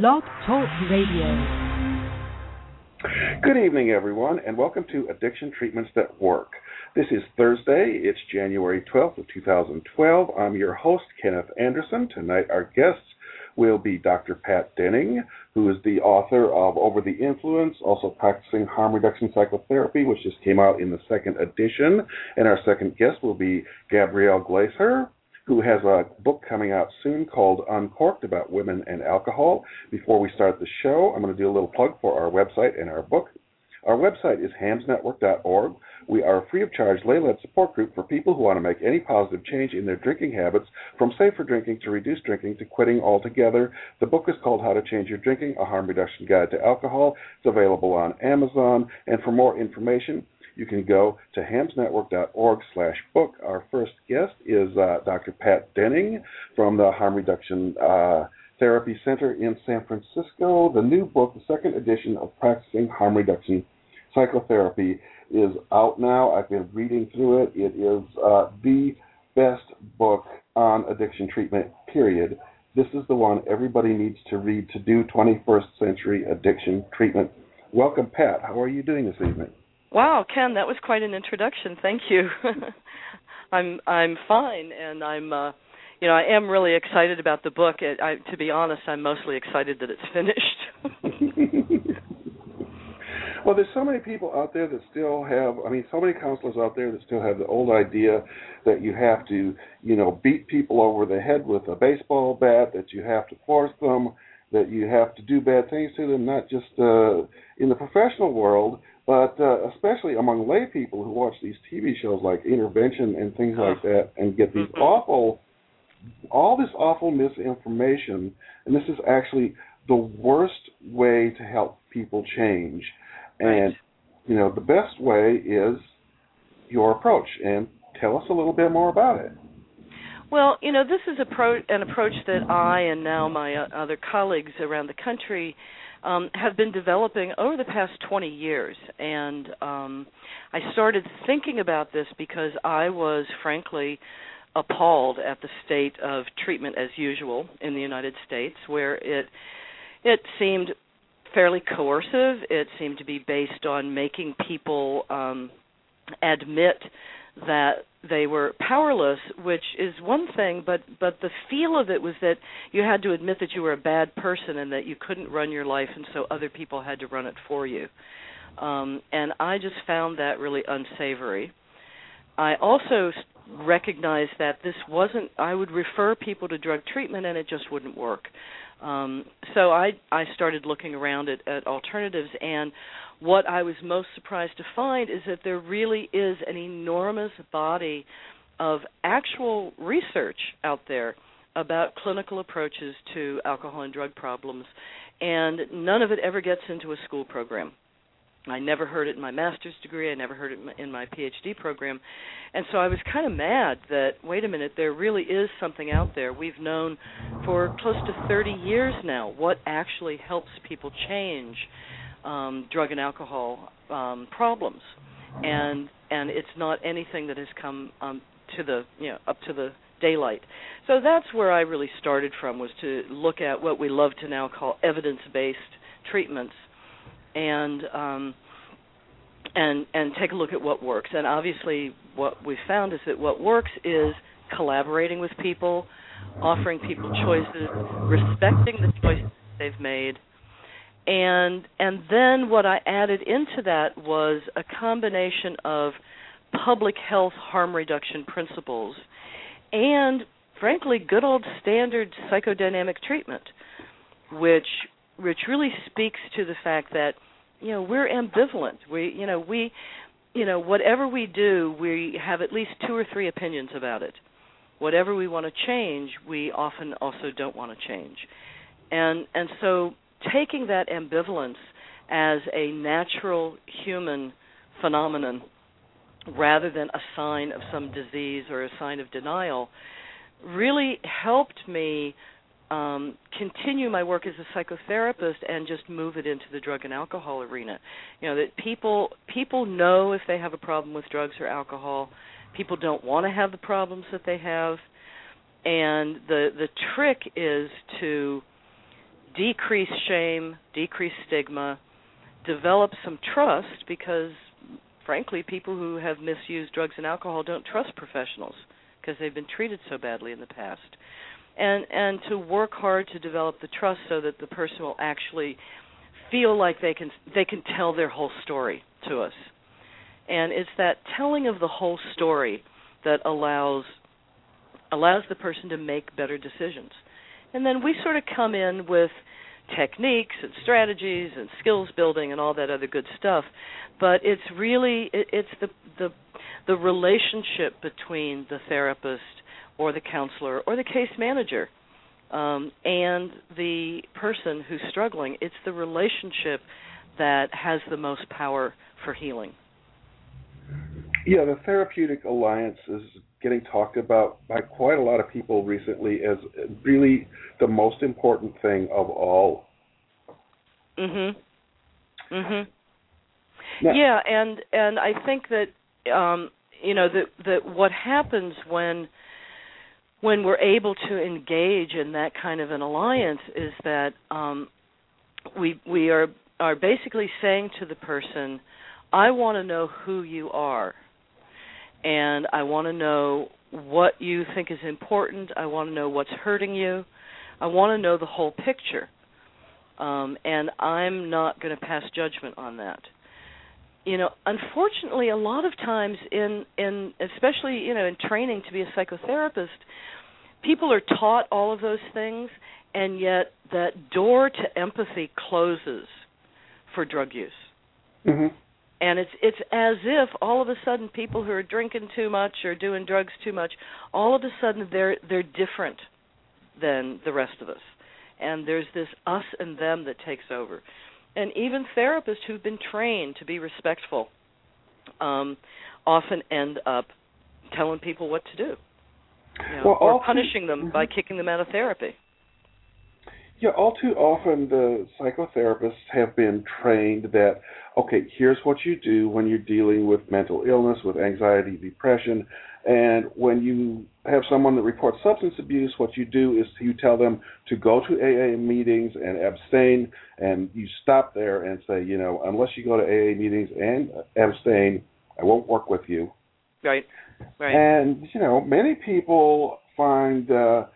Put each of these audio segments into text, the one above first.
Blog Talk Radio. Good evening, everyone, and welcome to Addiction Treatments That Work. This is Thursday. It's January 12th of 2012. I'm your host, Kenneth Anderson. Tonight, our guests will be Dr. Patt Denning, who is the author of Over the Influence, also practicing harm reduction psychotherapy, which just came out in the second edition. And our second guest will be Gabrielle Glaser, who has a book coming out soon called Uncorked about women and alcohol. Before we start the show, I'm going to do a little plug for our website and our book. Our website is hamsnetwork.org. We are a free of charge lay led support group for people who want to make any positive change in their drinking habits, from safer drinking to reduced drinking to quitting altogether. The book is called How to Change Your Drinking A Harm Reduction Guide to Alcohol. It's available on Amazon. And for more information, you can go to hamsnetwork.org slash book. Our first guest is uh, Dr. Patt Denning from the Harm Reduction uh, Therapy Center in San Francisco. The new book, the second edition of Practicing Harm Reduction Psychotherapy, is out now. I've been reading through it. It is uh, the best book on addiction treatment, period. This is the one everybody needs to read to do 21st century addiction treatment. Welcome, Patt. How are you doing this evening? Wow, Ken, that was quite an introduction. Thank you. I'm I'm fine, and I'm uh, you know I am really excited about the book. It, I, to be honest, I'm mostly excited that it's finished. well, there's so many people out there that still have. I mean, so many counselors out there that still have the old idea that you have to, you know, beat people over the head with a baseball bat. That you have to force them. That you have to do bad things to them. Not just uh, in the professional world but uh, especially among lay people who watch these TV shows like Intervention and things like that, and get these mm-hmm. awful, all this awful misinformation, and this is actually the worst way to help people change. And you know, the best way is your approach. And tell us a little bit more about it. Well, you know, this is a pro- an approach that I and now my uh, other colleagues around the country um, have been developing over the past 20 years. And um, I started thinking about this because I was frankly appalled at the state of treatment as usual in the United States, where it it seemed fairly coercive. It seemed to be based on making people um, admit that they were powerless, which is one thing, but but the feel of it was that you had to admit that you were a bad person and that you couldn't run your life, and so other people had to run it for you. Um, and I just found that really unsavory. I also recognized that this wasn't. I would refer people to drug treatment, and it just wouldn't work. Um, so I I started looking around at, at alternatives, and what I was most surprised to find is that there really is an enormous body of actual research out there about clinical approaches to alcohol and drug problems, and none of it ever gets into a school program. I never heard it in my master's degree. I never heard it in my PhD program. And so I was kind of mad that, wait a minute, there really is something out there. We've known for close to 30 years now what actually helps people change um, drug and alcohol um, problems, and and it's not anything that has come um, to the you know up to the daylight. So that's where I really started from was to look at what we love to now call evidence-based treatments, and um, and and take a look at what works. And obviously, what we found is that what works is collaborating with people, offering people choices, respecting the choices they've made, and and then what I added into that was a combination of public health harm reduction principles and frankly good old standard psychodynamic treatment which which really speaks to the fact that you know we're ambivalent. We you know we you know whatever we do we have at least two or three opinions about it. Whatever we want to change we often also don't want to change. And and so taking that ambivalence as a natural human phenomenon rather than a sign of some disease or a sign of denial really helped me um, continue my work as a psychotherapist and just move it into the drug and alcohol arena. You know that people people know if they have a problem with drugs or alcohol. People don't want to have the problems that they have, and the the trick is to decrease shame, decrease stigma, develop some trust because frankly people who have misused drugs and alcohol don't trust professionals because they've been treated so badly in the past. And and to work hard to develop the trust so that the person will actually feel like they can they can tell their whole story to us. And it's that telling of the whole story that allows allows the person to make better decisions. And then we sort of come in with techniques and strategies and skills building and all that other good stuff. But it's really it, it's the the the relationship between the therapist or the counselor or the case manager um, and the person who's struggling. It's the relationship that has the most power for healing yeah the therapeutic alliance is getting talked about by quite a lot of people recently as really the most important thing of all. Mhm. Mhm. Yeah, and and I think that um you know that that what happens when when we're able to engage in that kind of an alliance is that um we we are are basically saying to the person I want to know who you are and I want to know what you think is important. I want to know what's hurting you. I want to know the whole picture. Um, and I'm not going to pass judgment on that. You know, unfortunately, a lot of times in in especially you know in training to be a psychotherapist, people are taught all of those things, and yet that door to empathy closes for drug use. Mm-hmm and it's it's as if all of a sudden people who are drinking too much or doing drugs too much all of a sudden they're they're different than the rest of us. And there's this us and them that takes over. And even therapists who've been trained to be respectful um often end up telling people what to do. You know, well, or punishing them mm-hmm. by kicking them out of therapy yeah, all too often the psychotherapists have been trained that okay, here's what you do when you're dealing with mental illness, with anxiety, depression, and when you have someone that reports substance abuse, what you do is you tell them to go to AA meetings and abstain, and you stop there and say, you know, unless you go to AA meetings and abstain, I won't work with you. Right. Right. And you know, many people find uh,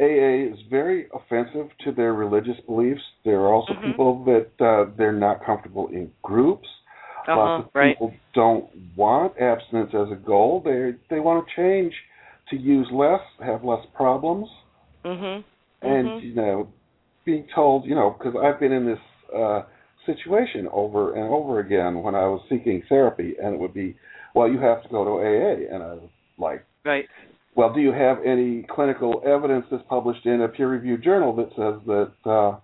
AA is very offensive to their religious beliefs. There are also mm-hmm. people that uh, they're not comfortable in groups. Uh-huh, Lots of right. people don't want abstinence as a goal. They they want to change to use less, have less problems. Mhm. And mm-hmm. you know, being told, you know, because I've been in this uh situation over and over again when I was seeking therapy, and it would be, well, you have to go to AA, and I was like, right well, do you have any clinical evidence that's published in a peer-reviewed journal that says that uh,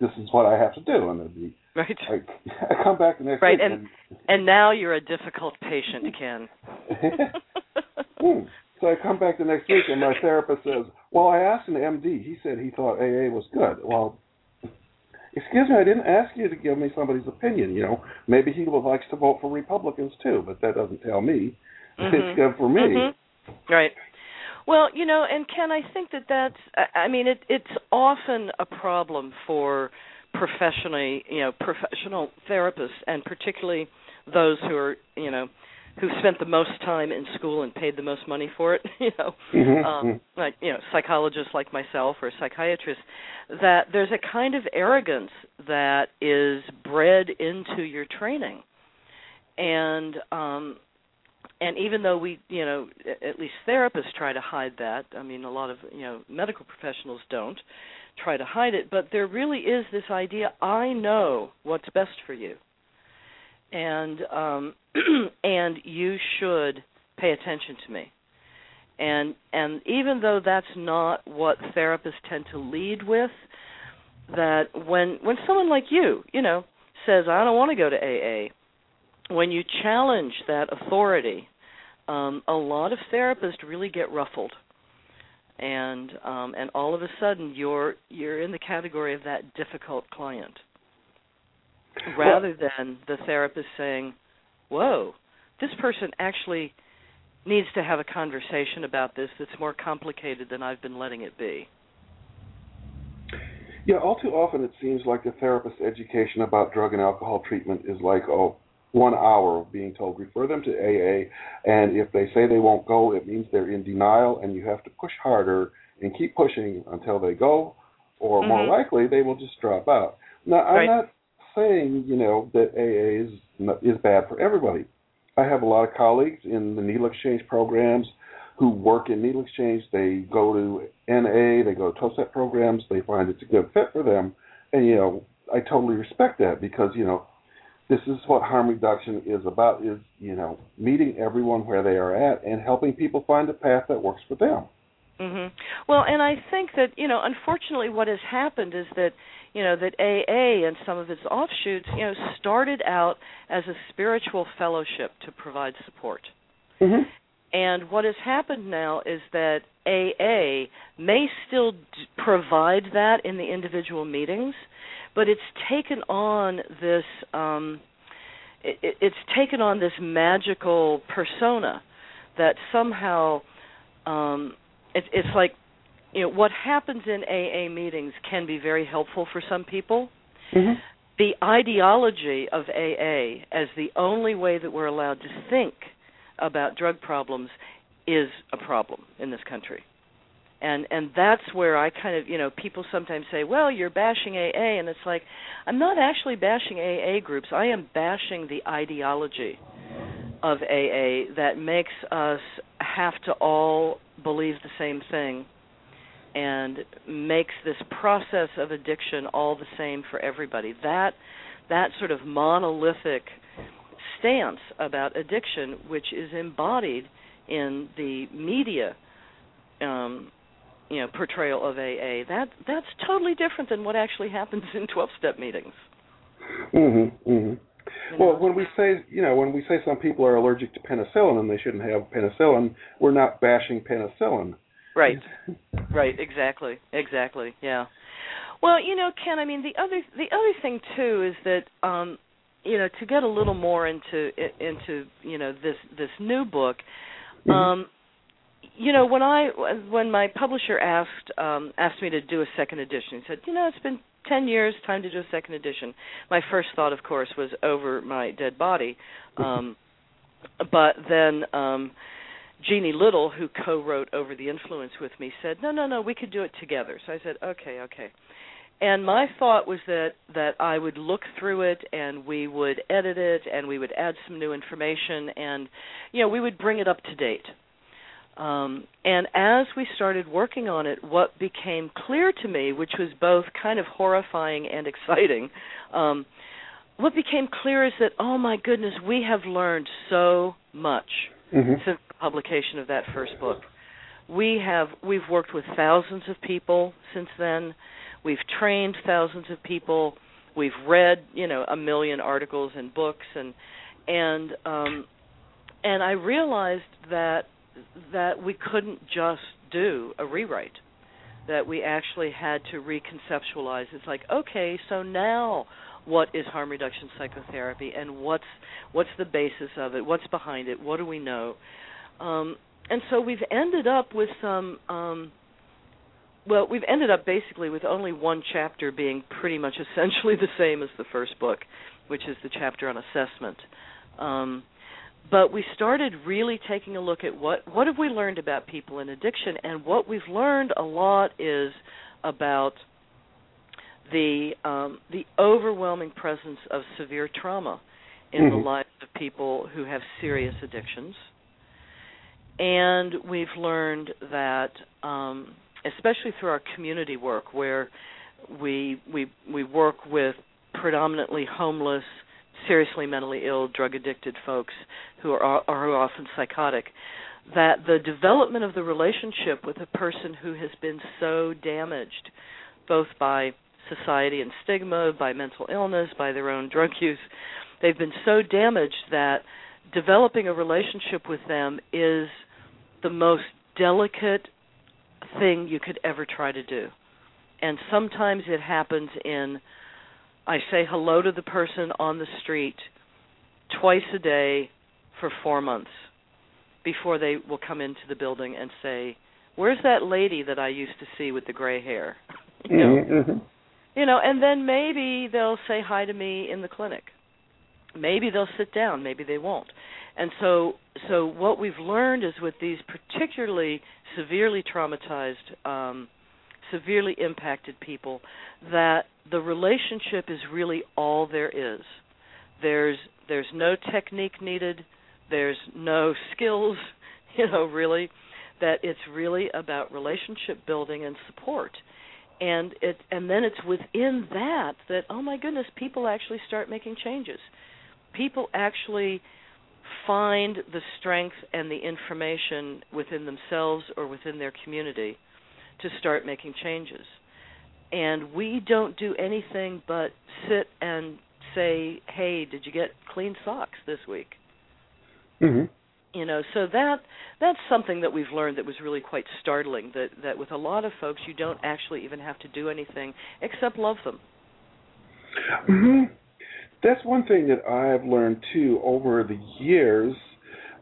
this is what I have to do? And it'd be right. Like, I come back the next week. right, week. and and now you're a difficult patient, Ken. hmm. So I come back the next week, and my therapist says, "Well, I asked an MD. He said he thought AA was good." Well, excuse me, I didn't ask you to give me somebody's opinion. You know, maybe he likes to vote for Republicans too, but that doesn't tell me. Mm-hmm. It's good for me. Mm-hmm. Right. Well, you know, and Ken, I think that that's. I mean, it, it's often a problem for professionally, you know, professional therapists, and particularly those who are, you know, who spent the most time in school and paid the most money for it. You know, mm-hmm. um, mm-hmm. like you know, psychologists like myself or psychiatrists. That there's a kind of arrogance that is bred into your training, and um and even though we you know at least therapists try to hide that i mean a lot of you know medical professionals don't try to hide it but there really is this idea i know what's best for you. And um and you should pay attention to me. And and even though that's not what therapists tend to lead with that when when someone like you you know says i don't want to go to aa when you challenge that authority, um, a lot of therapists really get ruffled, and um, and all of a sudden you're you're in the category of that difficult client, rather well, than the therapist saying, "Whoa, this person actually needs to have a conversation about this. That's more complicated than I've been letting it be." Yeah, all too often it seems like the therapist's education about drug and alcohol treatment is like, oh, one hour of being told refer them to AA, and if they say they won't go, it means they're in denial, and you have to push harder and keep pushing until they go, or mm-hmm. more likely they will just drop out. Now, I'm right. not saying you know that AA is is bad for everybody. I have a lot of colleagues in the needle exchange programs who work in needle exchange. They go to NA, they go to twelve step programs. They find it's a good fit for them, and you know I totally respect that because you know this is what harm reduction is about is you know meeting everyone where they are at and helping people find a path that works for them. Mhm well and i think that you know unfortunately what has happened is that you know that aa and some of its offshoots you know started out as a spiritual fellowship to provide support. Mhm and what has happened now is that AA may still d- provide that in the individual meetings, but it's taken on this um, it, it's taken on this magical persona that somehow um, it, it's like you know what happens in AA meetings can be very helpful for some people. Mm-hmm. The ideology of AA as the only way that we're allowed to think about drug problems is a problem in this country and and that's where I kind of you know people sometimes say, well, you're bashing AA, and it's like I'm not actually bashing AA groups. I am bashing the ideology of AA that makes us have to all believe the same thing and makes this process of addiction all the same for everybody. That that sort of monolithic stance about addiction, which is embodied in the media um, you know portrayal of AA. That that's totally different than what actually happens in twelve step meetings. Mhm. Mhm. Well, when we say you know when we say some people are allergic to penicillin and they shouldn't have penicillin, we're not bashing penicillin. Right. right. Exactly. Exactly. Yeah. Well, you know, Ken. I mean, the other the other thing too is that um, you know to get a little more into into you know this this new book. Mm-hmm. Um, you know when i when my publisher asked um asked me to do a second edition he said you know it's been 10 years time to do a second edition. My first thought of course was over my dead body um but then um Jeannie Little who co-wrote Over the Influence with me said no no no we could do it together. So I said okay okay. And my thought was that that I would look through it and we would edit it and we would add some new information and you know we would bring it up to date um, and as we started working on it, what became clear to me, which was both kind of horrifying and exciting, um, what became clear is that, oh my goodness, we have learned so much mm-hmm. since the publication of that first book. We have we've worked with thousands of people since then. We've trained thousands of people. We've read, you know, a million articles and books and and um and I realized that that we couldn't just do a rewrite that we actually had to reconceptualize. It's like okay so now what is harm reduction psychotherapy and what's what's the basis of it? What's behind it? What do we know? Um, and so we've ended up with some um, well we've ended up basically with only one chapter being pretty much essentially the same as the first book which is the chapter on assessment. Um, but we started really taking a look at what what have we learned about people in addiction and what we've learned a lot is about the um, the overwhelming presence of severe trauma in mm-hmm. the lives of people who have serious addictions and we've learned that um, especially through our community work where we we we work with predominantly homeless seriously mentally ill, drug addicted folks who are, are often psychotic, that the development of the relationship with a person who has been so damaged, both by society and stigma, by mental illness, by their own drug use, they've been so damaged that developing a relationship with them is the most delicate thing you could ever try to do. And sometimes it happens in I say hello to the person on the street twice a day for four months before they will come into the building and say, "Where's that lady that I used to see with the gray hair?" you know? mm-hmm. You know, and then maybe they'll say hi to me in the clinic. Maybe they'll sit down, maybe they won't. And so so what we've learned is with these particularly severely traumatized um severely impacted people that the relationship is really all there is. There's there's no technique needed, there's no skills, you know, really that it's really about relationship building and support. And it and then it's within that that oh my goodness, people actually start making changes. People actually find the strength and the information within themselves or within their community to start making changes. And we don't do anything but sit and say, "Hey, did you get clean socks this week?" Mhm. You know, so that that's something that we've learned that was really quite startling that that with a lot of folks you don't actually even have to do anything except love them. Mhm. That's one thing that I've learned too over the years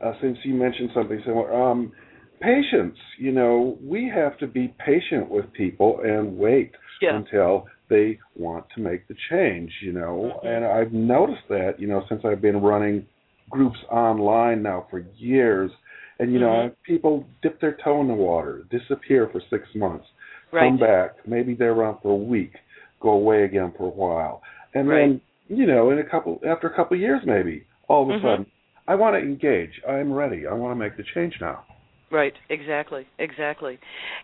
uh, since you mentioned something similar. Um patience, you know, we have to be patient with people and wait Yeah. until they want to make the change, you know. Mhm. And I've noticed that, you know, since I've been running groups online now for years. And, you know, Mhm. people dip their toe in the water, disappear for six months, Right. come back, maybe they're around for a week, go away again for a while. And Right. then, you know, in a couple after a couple of years maybe, all of a Mhm. sudden, I want to engage. I'm ready. I want to make the change now. Right, exactly, exactly.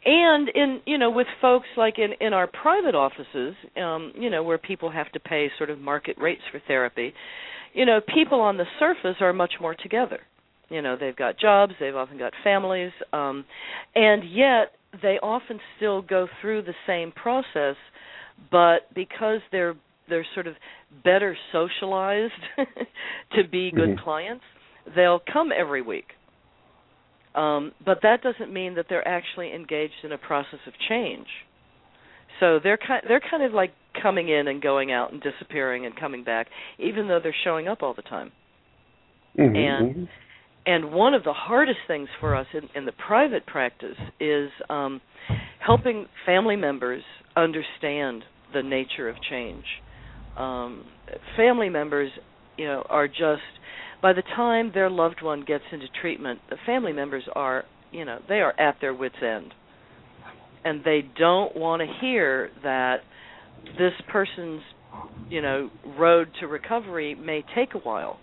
And in you know with folks like in in our private offices, um, you know where people have to pay sort of market rates for therapy, you know people on the surface are much more together. You know they've got jobs, they've often got families, um, and yet they often still go through the same process, but because they're they're sort of better socialized to be good Mhm. clients, they'll come every week um, but that doesn't mean that they're actually engaged in a process of change. So they're kind they're kind of like coming in and going out and disappearing and coming back, even though they're showing up all the time. Mhm, And- mhm. And one of the hardest things for us in, in the private practice is um, helping family members understand the nature of change. Um, family members, you know, are just by the time their loved one gets into treatment, the family members are, you know, they are at their wits' end, and they don't want to hear that this person's, you know, road to recovery may take a while.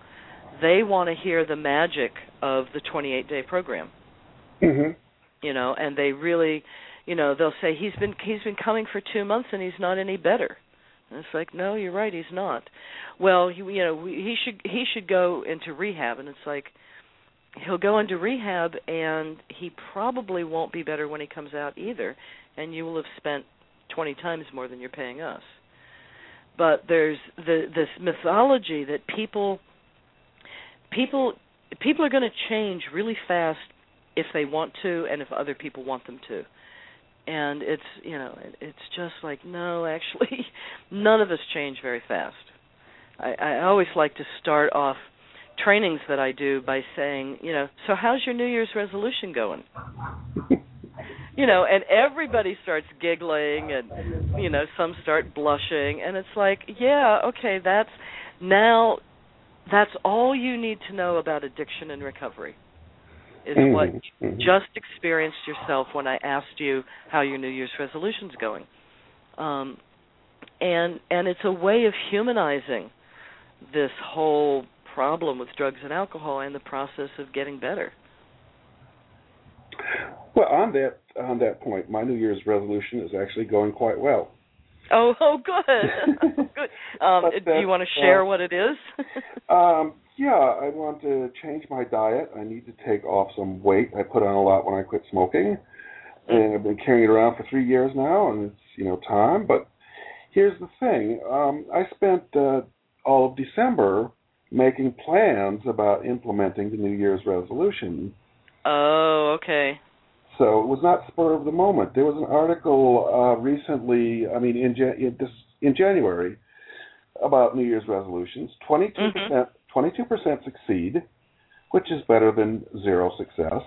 They want to hear the magic of the 28-day program Mhm. you know and they really you know they'll say he's been he's been coming for 2 months and he's not any better and it's like no you're right he's not. Well he, you know he should he should go into rehab and it's like he'll go into rehab and he probably won't be better when he comes out either and you will have spent 20 times more than you're paying us. But there's the this mythology that people people people are going to change really fast if they want to and if other people want them to and it's you know it's just like no actually none of us change very fast. I i always like to start off trainings that i do by saying you know so how's your new year's resolution going? You know and everybody starts giggling and you know some start blushing and it's like yeah okay that's now that's all you need to know about addiction and recovery is what Mhm, you mhm. just experienced yourself when I asked you how your New Year's resolution's going. Um, and and it's a way of humanizing this whole problem with drugs and alcohol and the process of getting better. Well, on that on that point, my New Year's resolution is actually going quite well. Oh, oh, good, good. Um, do you want to share uh, what it is? Um, yeah, I want to change my diet. I need to take off some weight. I put on a lot when I quit smoking, and I've been carrying it around for three years now, and it's you know time. But here's the thing: um, I spent uh, all of December making plans about implementing the New Year's resolution. oh, okay. So it was not spur of the moment. There was an article uh, recently, I mean, in, Jan- in, this, in January, about New Year's resolutions. 22% Mhm. 22% succeed, which is better than zero success.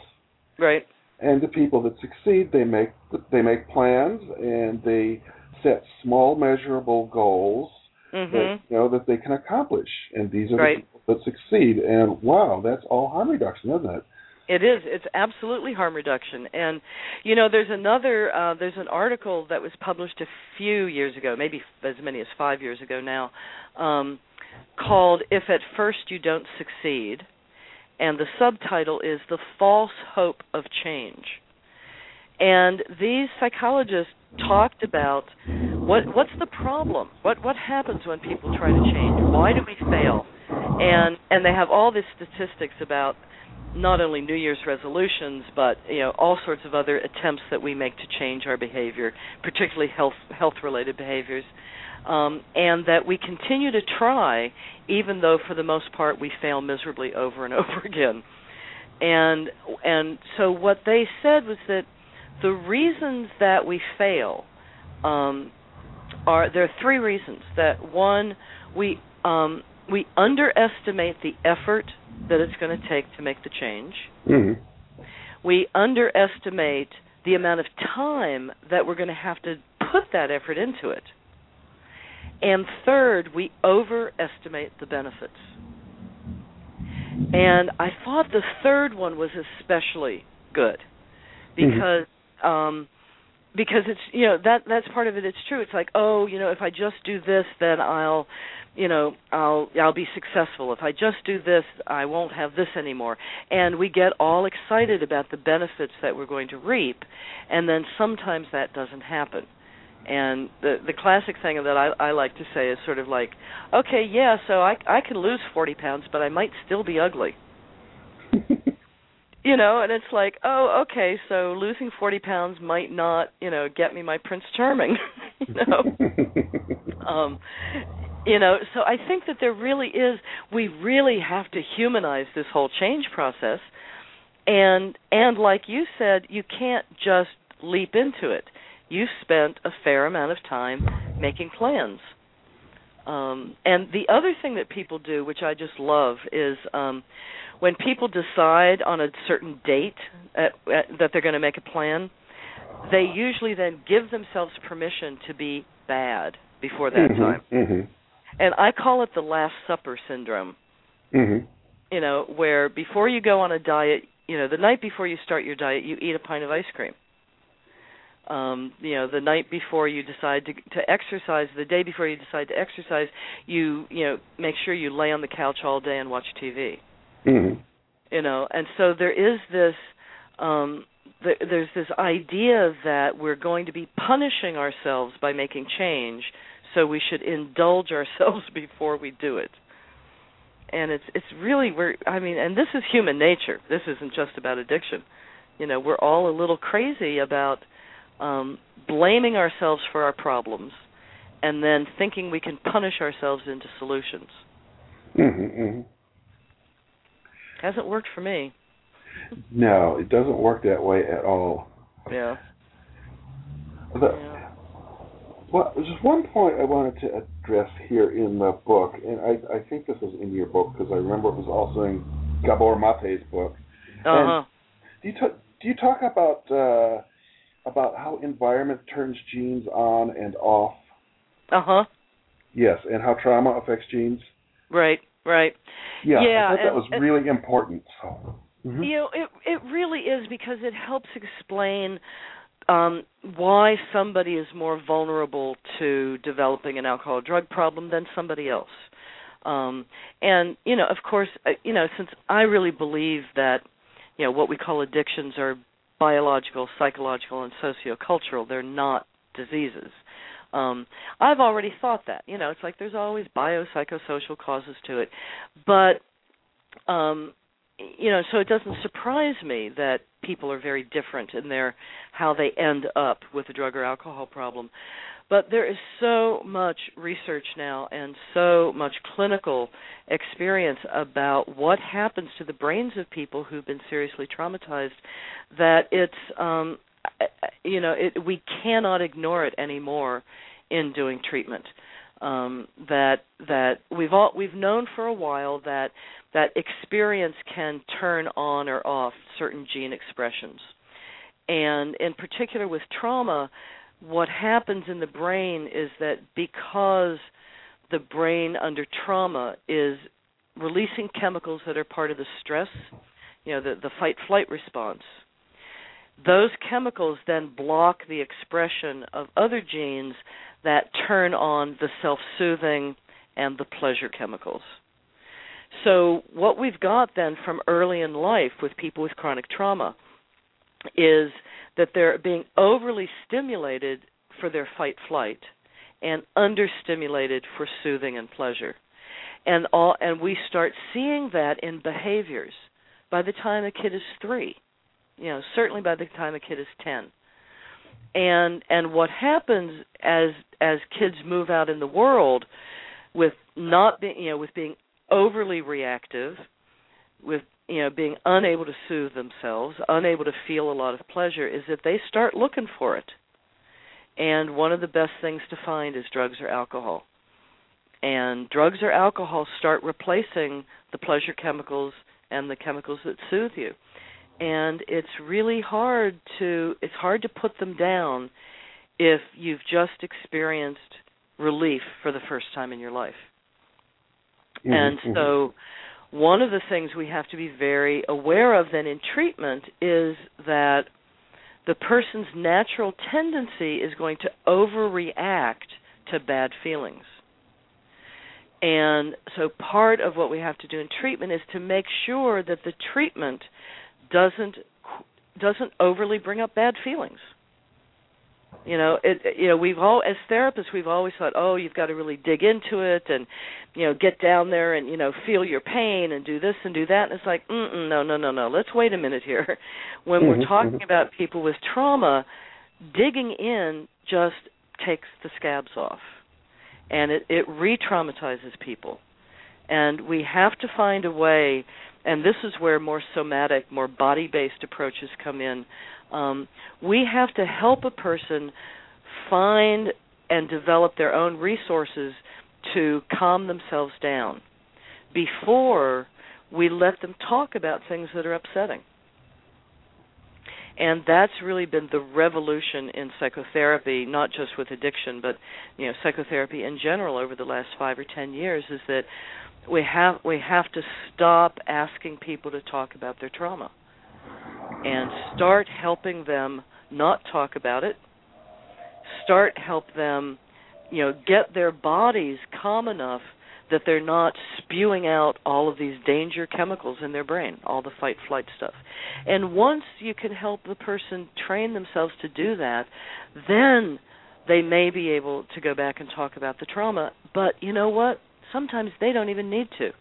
Right. And the people that succeed, they make they make plans and they set small, measurable goals Mhm. that you know that they can accomplish, and these are Right. the people that succeed. And wow, that's all harm reduction, isn't it? It is. It's absolutely harm reduction. And you know, there's another uh there's an article that was published a few years ago, maybe as many as 5 years ago now, um called If at First You Don't Succeed. And the subtitle is The False Hope of Change. And these psychologists talked about what what's the problem? What what happens when people try to change? Why do we fail? And and they have all these statistics about not only New Year's resolutions, but you know all sorts of other attempts that we make to change our behavior, particularly health health related behaviors, um, and that we continue to try, even though for the most part we fail miserably over and over again. And and so what they said was that the reasons that we fail um, are there are three reasons. That one we um, we underestimate the effort that it's going to take to make the change. hmm We underestimate the amount of time that we're going to have to put that effort into it. And third, we overestimate the benefits. And I thought the third one was especially good because um because it's you know that that's part of it. It's true. It's like oh you know if i just do this then i'll you know i'll i'll be successful. If i just do this i won't have this anymore. And we get all excited about the benefits that we're going to reap and then sometimes that doesn't happen. And the the classic thing that i i like to say is sort of like okay yeah so i i can lose 40 pounds but i might still be ugly you know and it's like oh okay so losing 40 pounds might not you know get me my prince charming you know? Um you know so i think that there really is we really have to humanize this whole change process. And and like you said you can't just leap into it. You've spent a fair amount of time making plans. Um and the other thing that people do which i just love is um when people decide on a certain date at, at, that they're going to make a plan they usually then give themselves permission to be bad before that Mhm, time mhm, and I call it the Last Supper syndrome. mhm. You know, where before you go on a diet, you know, the night before you start your diet, you eat a pint of ice cream. Um, you know, the night before you decide to to exercise, the day before you decide to exercise, you you know make sure you lay on the couch all day and watch TV. Mhm. You know, and so there is this um th- there's this idea that we're going to be punishing ourselves by making change so we should indulge ourselves before we do it and it's it's really we're i mean and this is human nature this isn't just about addiction you know we're all a little crazy about um blaming ourselves for our problems and then thinking we can punish ourselves into solutions Mhm, mhm. Hasn't worked for me No, it doesn't work that way at all. yeah The, yeah Well, there's just one point I wanted to address here in the book, and I, I think this was in your book because I remember it was also in Gabor Maté's book. uh-huh Do you talk, do you talk about uh, about how environment turns genes on and off? uh-huh Yes, and how trauma affects genes. right right Yeah, Yeah, I thought that was and- really important. So. Mhm. You know, it it really is because it helps explain um why somebody is more vulnerable to developing an alcohol or drug problem than somebody else. Um and you know, of course, uh, you know, since I really believe that you know, what we call addictions are biological, psychological and sociocultural, they're not diseases. Um I've already thought that. You know, it's like there's always biopsychosocial causes to it. But um you know so it doesn't surprise me that people are very different in their how they end up with a drug or alcohol problem but there is so much research now and so much clinical experience about what happens to the brains of people who've been seriously traumatized that it's um you know it we cannot ignore it anymore in doing treatment um that that we've all we've known for a while that that experience can turn on or off certain gene expressions. And in particular with trauma, what happens in the brain is that because the brain under trauma is releasing chemicals that are part of the stress, you know, the, the fight flight response, those chemicals then block the expression of other genes that turn on the self soothing and the pleasure chemicals. So, what we've got then from early in life with people with chronic trauma is that they're being overly stimulated for their fight flight and understimulated for soothing and pleasure. And all and we start seeing that in behaviors by the time a kid is 3. You know, certainly by the time a kid is 10. And and what happens as as kids move out in the world with not being you know with being overly reactive with you know being unable to soothe themselves unable to feel a lot of pleasure is that they start looking for it. And one of the best things to find is drugs or alcohol. And drugs or alcohol start replacing the pleasure chemicals and the chemicals that soothe you and it's really hard to it's hard to put them down if you've just experienced relief for the first time in your life Mm-hmm, and mhm. so one of the things we have to be very aware of then in treatment is that the person's natural tendency is going to overreact to bad feelings. And so part of what we have to do in treatment is to make sure that the treatment doesn't doesn't overly bring up bad feelings. You know, it you know, we've all as therapists we've always thought, "Oh, you've got to really dig into it and you know, get down there and, you know, feel your pain and do this and do that." And it's like, "Mm, no, no, no, no. Let's wait a minute here. When we're Mhm, talking mhm. about people with trauma, digging in just takes the scabs off. And it it re-traumatizes people. And we have to find a way and this is where more somatic, more body-based approaches come in. Um, we have to help a person find and develop their own resources to calm themselves down before we let them talk about things that are upsetting. And that's really been the revolution in psychotherapy, not just with addiction, but you know, psychotherapy in general over the last five or ten years, is that we have we have to stop asking people to talk about their trauma and start helping them not talk about it. Start help them you know get their bodies calm enough that they're not spewing out all of these danger chemicals in their brain all the fight flight stuff. And once you can help the person train themselves to do that then they may be able to go back and talk about the trauma. But you know what sometimes they don't even need to.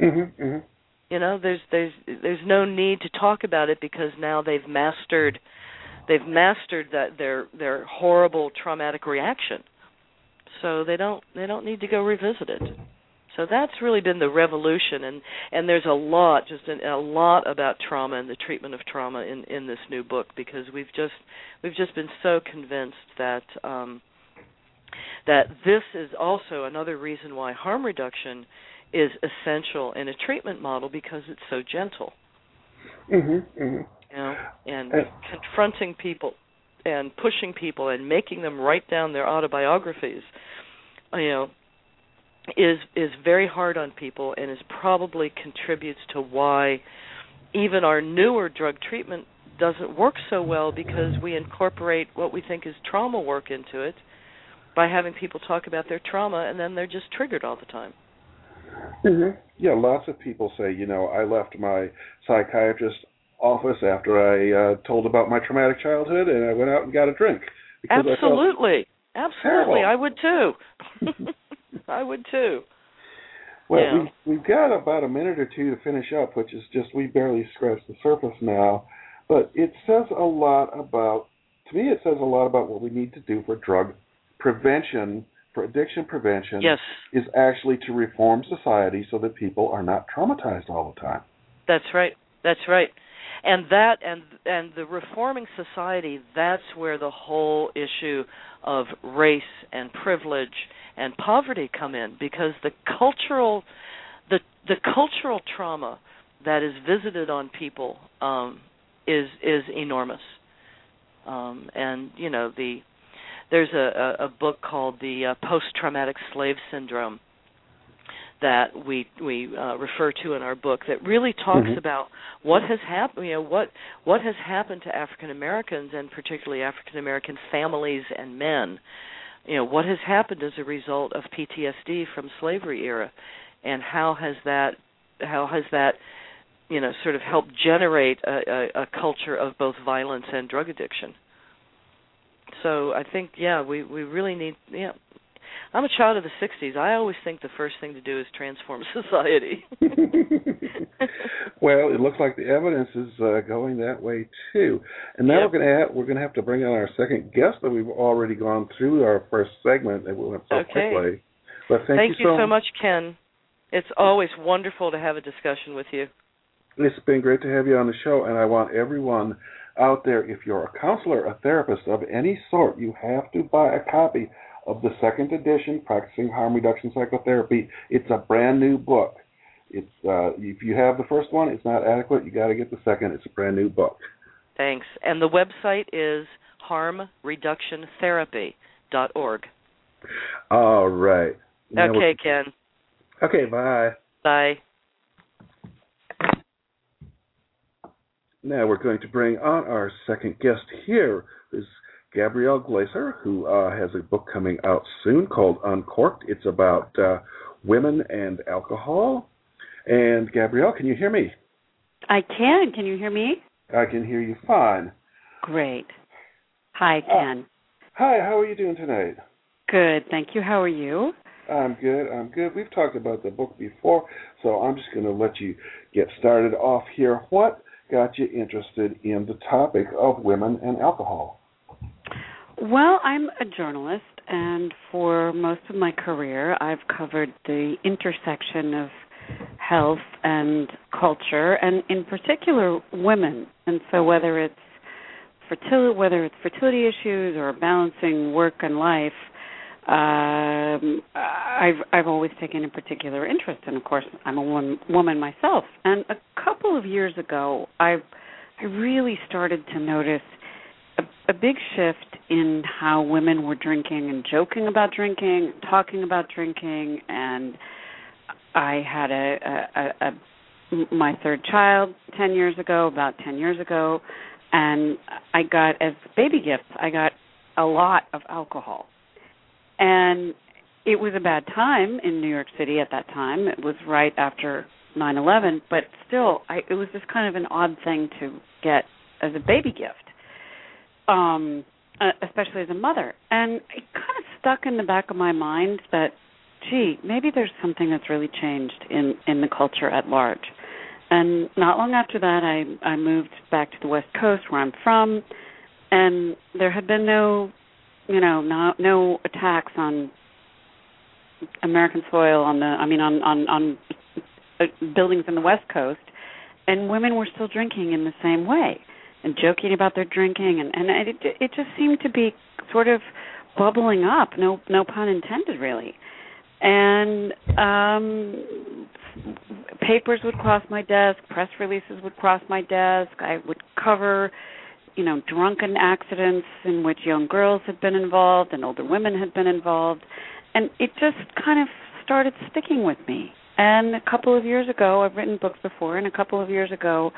Mhm, mhm. You know, there's there's there's no need to talk about it because now they've mastered they've mastered that their their horrible traumatic reaction. So they don't they don't need to go revisit it. So that's really been the revolution and and there's a lot just an, a lot about trauma and the treatment of trauma in in this new book because we've just we've just been so convinced that um that this is also another reason why harm reduction is essential in a treatment model because it's so gentle. Mhm, mhm. You know, and Uh, confronting people and pushing people and making them write down their autobiographies, you know, is is very hard on people and is probably contributes to why even our newer drug treatment doesn't work so well because we incorporate what we think is trauma work into it by having people talk about their trauma and then they're just triggered all the time. Mhm. Yeah, lots of people say, you know, I left my psychiatrist office after I uh told about my traumatic childhood and I went out and got a drink because I Absolutely. Absolutely. terrible. I would too. I would too. Well, Yeah. we, we've got about a minute or two to finish up, which is just we barely scratched the surface now. But it says a lot about, to me, it says a lot about what we need to do for drug prevention, for addiction prevention, Yes. is actually to reform society so that people are not traumatized all the time. That's right. That's right. And that and and the reforming society, that's where the whole issue of race and privilege and poverty come in because the cultural the the cultural trauma that is visited on people um is is enormous. Um and you know the there's a, a, a book called the uh, Post Traumatic Slave Syndrome that we we uh, refer to in our book that really talks Mhm. about what has happened. You know what what has happened to African Americans and particularly African American families and men. You know what has happened as a result of PTSD from slavery era, and how has that how has that you know sort of helped generate a, a, a culture of both violence and drug addiction. So I think yeah we we really need yeah I'm a child of the 60s. I always think the first thing to do is transform society. well, it looks like the evidence is uh, going that way too. And now Yep. we're going to have, we're going to have to bring on our second guest that we've already gone through our first segment that we went so Okay. quickly. But thank, Thank you so, much, Ken. It's always wonderful to have a discussion with you. It's been great to have you on the show, and I want everyone out there, if you're a counselor, a therapist of any sort, you have to buy a copy of the second edition, Practicing Harm Reduction Psychotherapy. It's a brand new book. It's uh, if you have the first one, it's not adequate. You got to get the second. It's a brand new book. Thanks. And the website is harmreductiontherapy.org. All right. Now Okay, Ken. Okay. Bye. Bye. Now we're going to bring on our second guest here is Gabrielle Glaser, who uh, has a book coming out soon called Uncorked. It's about uh, women and alcohol. And Gabrielle, can you hear me? I can. Can you hear me? I can hear you fine. Great. Hi, Oh. Ken. Hi, how are you doing tonight? Good. Thank you. How are you? I'm good. I'm good. We've talked about the book before, so I'm just going to let you get started off here. What got you interested in the topic of women and alcohol? Well, I'm a journalist, and for most of my career, I've covered the intersection of health and culture, and in particular, women. And so, whether it's fertility, whether it's fertility issues or balancing work and life, um, I've I've always taken a particular interest, and of course, I'm a woman, woman myself. And a couple of years ago, I I really started to notice a, a big shift in how women were drinking and joking about drinking, talking about drinking, and I had a, a, a, a my third child ten years ago, about ten years ago, and I got as baby gifts, I got a lot of alcohol, and it was a bad time in New York City at that time. It was right after nine eleven, but still, I, it was just kind of an odd thing to get as a baby gift um uh, especially as a mother and it kind of stuck in the back of my mind that gee maybe there's something that's really changed in in the culture at large and not long after that i i moved back to the west coast where i'm from and there had been no you know no no attacks on american soil on the i mean on on on uh, buildings in the west coast and women were still drinking in the same way and joking about their drinking and and it it just seemed to be sort of bubbling up no no pun intended really. And um papers would cross my desk press releases would cross my desk i would cover you know drunken accidents in which young girls had been involved and older women had been involved and it just kind of started sticking with me and a couple of years ago i've written books before and a couple of years ago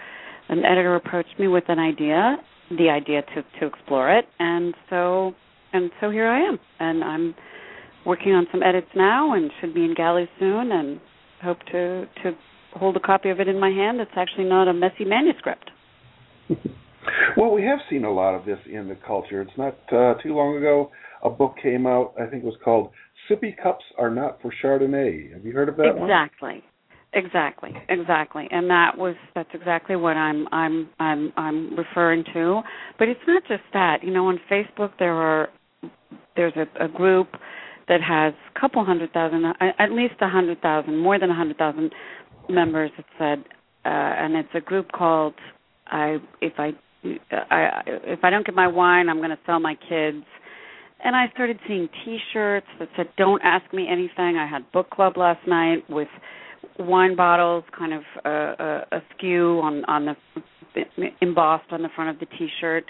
an editor approached me with an idea, the idea to to explore it, and so and so here I am, and I'm working on some edits now, and should be in galleys soon, and hope to to hold a copy of it in my hand. It's actually not a messy manuscript. Well, we have seen a lot of this in the culture. It's not uh, too long ago a book came out. I think it was called "Sippy Cups Are Not for Chardonnay." Have you heard of that one? exactly. Exactly, exactly, and that was that's exactly what I'm I'm I'm I'm referring to. But it's not just that. You know, on Facebook there are there's a, a group that has a couple hundred thousand, at least a hundred thousand, more than a hundred thousand members. It said, uh, and it's a group called I if I I if I don't get my wine, I'm going to sell my kids. And I started seeing T-shirts that said "Don't ask me anything." I had book club last night with wine bottles kind of uh, uh, askew on on the embossed on the front of the t-shirt.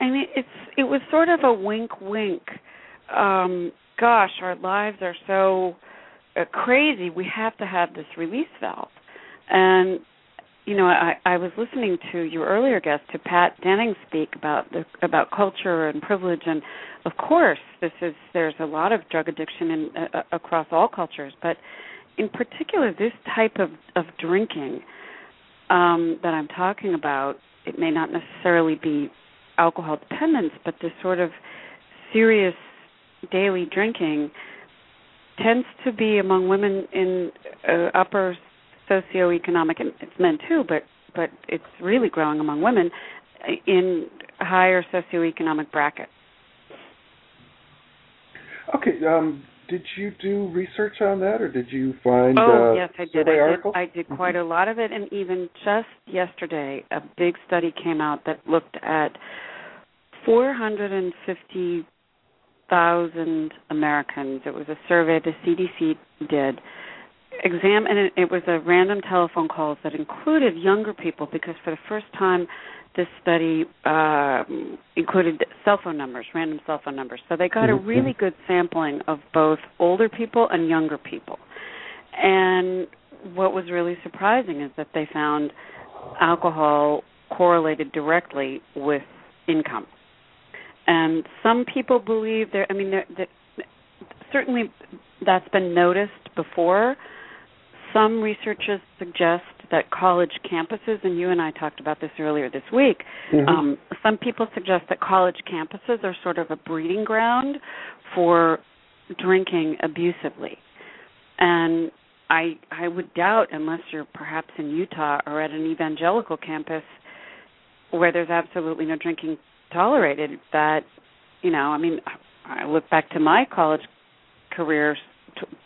I mean, it's it was sort of a wink wink um gosh, our lives are so uh, crazy. We have to have this release valve. And you know, I, I was listening to your earlier guest, to Patt Denning, speak about the about culture and privilege, and of course, this is there's a lot of drug addiction in, uh, across all cultures, but in particular, this type of of drinking um, that I'm talking about, it may not necessarily be alcohol dependence, but this sort of serious daily drinking tends to be among women in uh, upper socioeconomic, and it's men too, but but it's really growing among women in higher socioeconomic brackets. Okay, um, did you do research on that, or did you find? Oh uh, yes, I did. I did. I did quite mm-hmm. a lot of it, and even just yesterday, a big study came out that looked at 450,000 Americans. It was a survey the CDC did. Exam and it, it was a random telephone calls that included younger people because for the first time this study uh, included cell phone numbers, random cell phone numbers. So they got mm-hmm. a really good sampling of both older people and younger people. And what was really surprising is that they found alcohol correlated directly with income. And some people believe there. I mean, that certainly that's been noticed before. Some researchers suggest that college campuses, and you and I talked about this earlier this week. Mm-hmm. Um, some people suggest that college campuses are sort of a breeding ground for drinking abusively, and I I would doubt, unless you're perhaps in Utah or at an evangelical campus where there's absolutely no drinking tolerated, that you know, I mean, I look back to my college career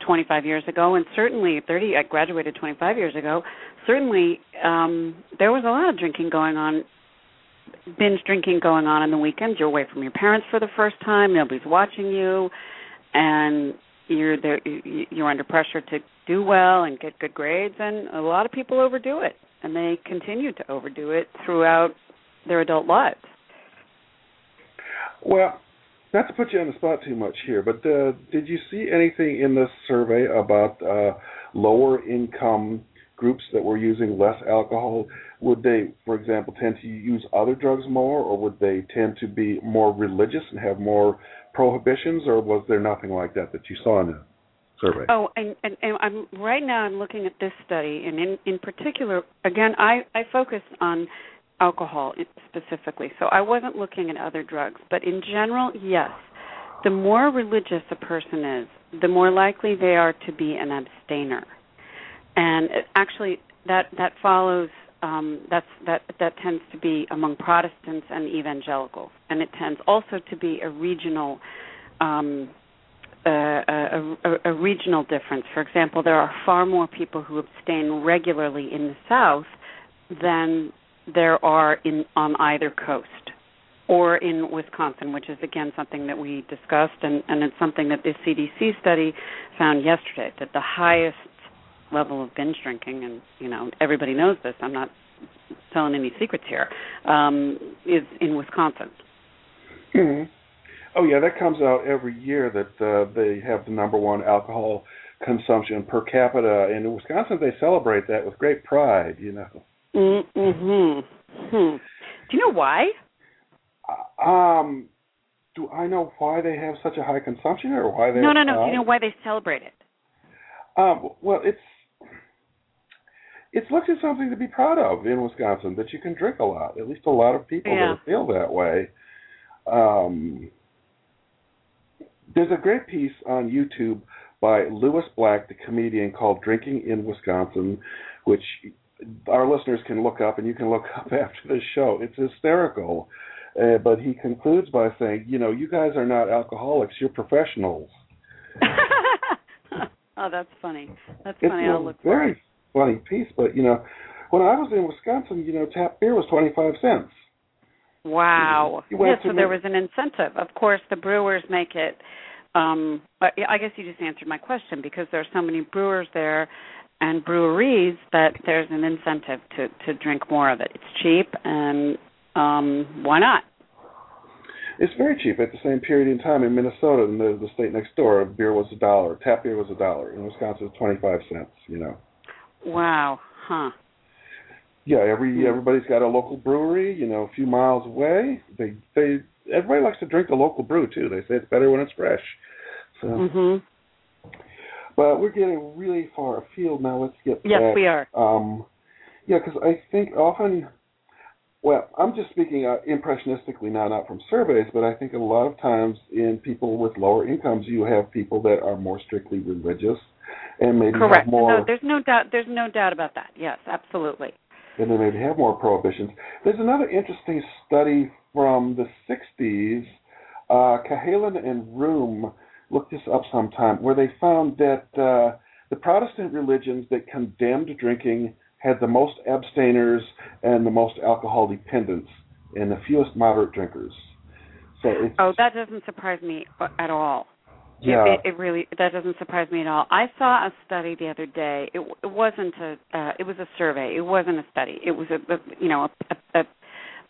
25 years ago, and certainly 30. I graduated 25 years ago. Certainly, um, there was a lot of drinking going on, binge drinking going on on the weekends. You're away from your parents for the first time. Nobody's watching you, and you're there. You're under pressure to do well and get good grades, and a lot of people overdo it, and they continue to overdo it throughout their adult lives. Well, not to put you on the spot too much here, but uh, did you see anything in this survey about uh, lower income groups that were using less alcohol? Would they, for example, tend to use other drugs more, or would they tend to be more religious and have more prohibitions, or was there nothing like that that you saw in the survey? Oh, and, and, and I'm right now. I'm looking at this study, and in in particular, again, I I focus on alcohol specifically. So I wasn't looking at other drugs, but in general, yes. The more religious a person is, the more likely they are to be an abstainer. And actually, that that follows. Um, that's that that tends to be among Protestants and evangelicals, and it tends also to be a regional. Um, uh, a, a, a regional difference. For example, there are far more people who abstain regularly in the South than there are in on either coast or in Wisconsin, which is again something that we discussed, and, and it's something that this CDC study found yesterday that the highest level of binge drinking, and you know everybody knows this. I'm not telling any secrets here. Um, is in Wisconsin. Mm-hmm. Oh yeah, that comes out every year that uh, they have the number one alcohol consumption per capita, and in Wisconsin they celebrate that with great pride. You know. Mm-hmm. Hmm. Do you know why? Uh, um, do I know why they have such a high consumption, or why they? No, no, no. Do you know why they celebrate it? Um, well, it's it's looked at something to be proud of in Wisconsin that you can drink a lot. At least a lot of people yeah. that feel that way. Um, there's a great piece on YouTube by Lewis Black, the comedian, called "Drinking in Wisconsin," which our listeners can look up, and you can look up after the show. It's hysterical. Uh, but he concludes by saying, you know, you guys are not alcoholics, you're professionals. oh, that's funny. That's it's funny. a I'll look very funny piece, but you know, when I was in Wisconsin, you know, tap beer was twenty five cents. Wow. Yeah, so there was an incentive. Of course, the brewers make it. Um, I guess you just answered my question because there are so many brewers there and breweries that there's an incentive to to drink more of it. It's cheap and um why not? It's very cheap. At the same period in time in Minnesota, in the, the state next door, beer was a dollar. Tap beer was a dollar. In Wisconsin, it's twenty five cents. You know. Wow. Huh. Yeah, every everybody's got a local brewery. You know, a few miles away. They they everybody likes to drink the local brew too. They say it's better when it's fresh. So. Mhm. But we're getting really far afield now. Let's get Yes, back. we are. Um, yeah, because I think often, well, I'm just speaking uh, impressionistically now, not from surveys, but I think a lot of times in people with lower incomes, you have people that are more strictly religious and maybe Correct. have more, No, there's no doubt. There's no doubt about that. Yes, absolutely. and they maybe have more prohibitions. There's another interesting study from the 60s. Uh, Cahalan and Room looked this up sometime, where they found that uh, the Protestant religions that condemned drinking had the most abstainers and the most alcohol dependents, and the fewest moderate drinkers. So it's, Oh, that doesn't surprise me at all. Yeah, It, it really that doesn't surprise me at all. I saw a study the other day. It, it wasn't a uh, it was a survey. It wasn't a study. It was a, a you know a, a,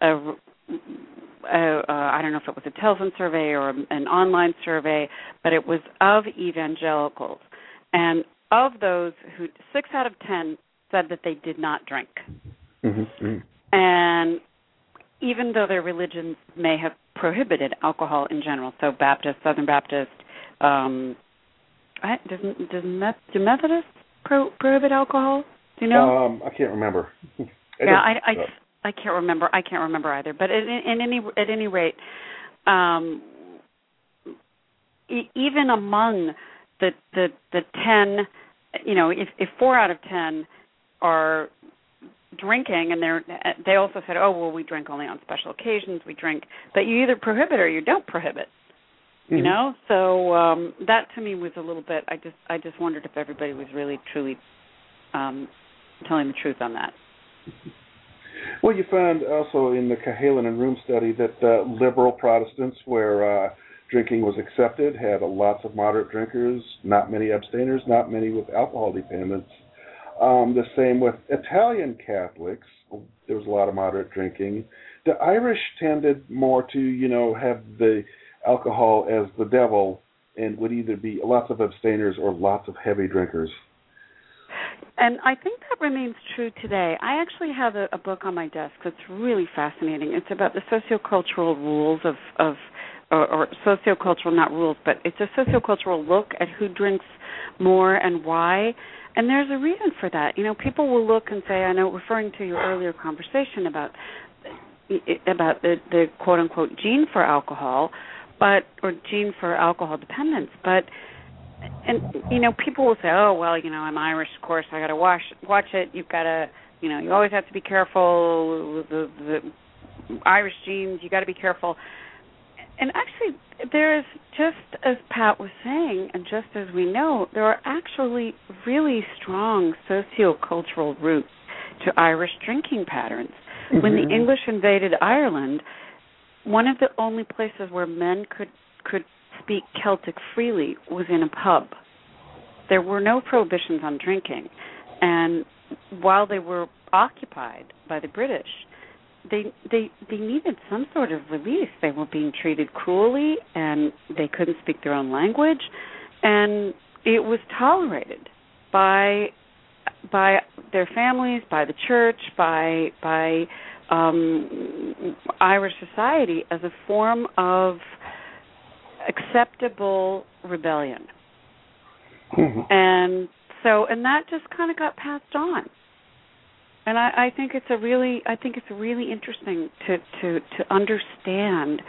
a, a uh, I don't know if it was a telephone survey or an online survey, but it was of evangelicals, and of those who six out of ten said that they did not drink, hmm hmm and even though their religions may have prohibited alcohol in general, so Baptist, Southern Baptist, um, I, does does Meth, do Methodists pro, prohibit alcohol? Do you know? um, I can't remember. yeah, I, I I can't remember. I can't remember either. But in, in any at any rate, um, e- even among the the the ten, you know, if if four out of ten are drinking and they're they also said oh well we drink only on special occasions we drink but you either prohibit or you don't prohibit you Mhm. know so um that to me was a little bit i just i just wondered if everybody was really truly um telling the truth on that Well, you found also in the Cahalan and Room study that uh, liberal Protestants, where uh, drinking was accepted, had lots of moderate drinkers, not many abstainers, not many with alcohol dependence. Um, the same with Italian Catholics. There was a lot of moderate drinking. The Irish tended more to, you know, have the alcohol as the devil and would either be lots of abstainers or lots of heavy drinkers. And I think that remains true today. I actually have a, a book on my desk that's really fascinating. It's about the sociocultural rules of of or, or sociocultural not rules, but it's a sociocultural look at who drinks more and why. And there's a reason for that. You know, people will look and say, I know, referring to your earlier conversation about about the the quote unquote gene for alcohol, but or gene for alcohol dependence, but and you know people will say oh well you know i'm irish of course i got to watch watch it. You've got to you know you always have to be careful the the irish genes you got to be careful. And actually there is just as Patt was saying and just as we know there are actually really strong sociocultural roots to irish drinking patterns. When Mhm. the english invaded ireland one of the only places where men could could speak Celtic freely was in a pub. There were no prohibitions on drinking, and while they were occupied by the British, they they they needed some sort of release. They were being treated cruelly, and they couldn't speak their own language, and it was tolerated by by their families, by the church, by by um, Irish society as a form of acceptable rebellion. Mhm. And so and that just kind of got passed on. And I, I think it's a really I think it's really interesting to, to, to understand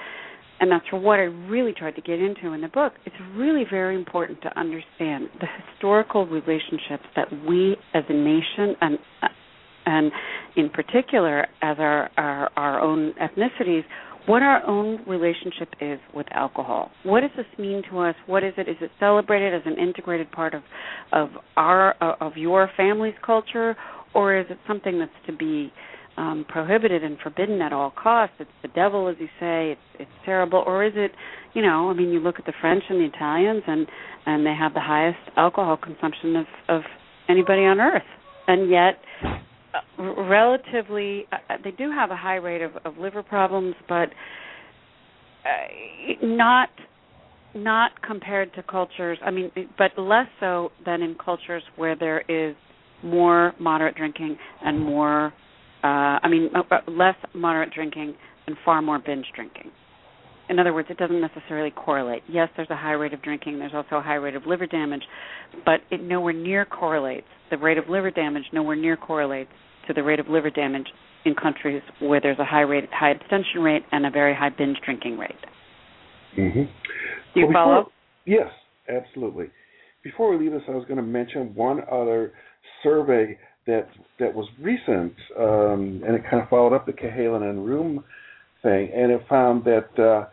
and that's what I really tried to get into in the book. It's really very important to understand the historical relationships that we as a nation and and in particular as our, our, our own ethnicities, what our own relationship is with alcohol. What does this mean to us? What is it? Is it celebrated as an integrated part of of our of your family's culture, or is it something that's to be um, prohibited and forbidden at all costs? It's the devil, as you say. It's it's terrible, or is it? You know, I mean, you look at the French and the Italians, and and they have the highest alcohol consumption of of anybody on earth, and yet relatively uh, they do have a high rate of, of liver problems but uh, not not compared to cultures. I mean, but less so than in cultures where there is more moderate drinking and more. Uh, I mean, uh, less moderate drinking and far more binge drinking. In other words, it doesn't necessarily correlate. Yes, there's a high rate of drinking. There's also a high rate of liver damage, but it nowhere near correlates. The rate of liver damage nowhere near correlates to the rate of liver damage in countries where there's a high rate, high abstention rate, and a very high binge drinking rate. Mm-hmm. Do you well, follow? Before, yes, absolutely. Before we leave this, I was going to mention one other survey that that was recent, um, and it kind of followed up the Cahalan and Room thing, and it found that uh,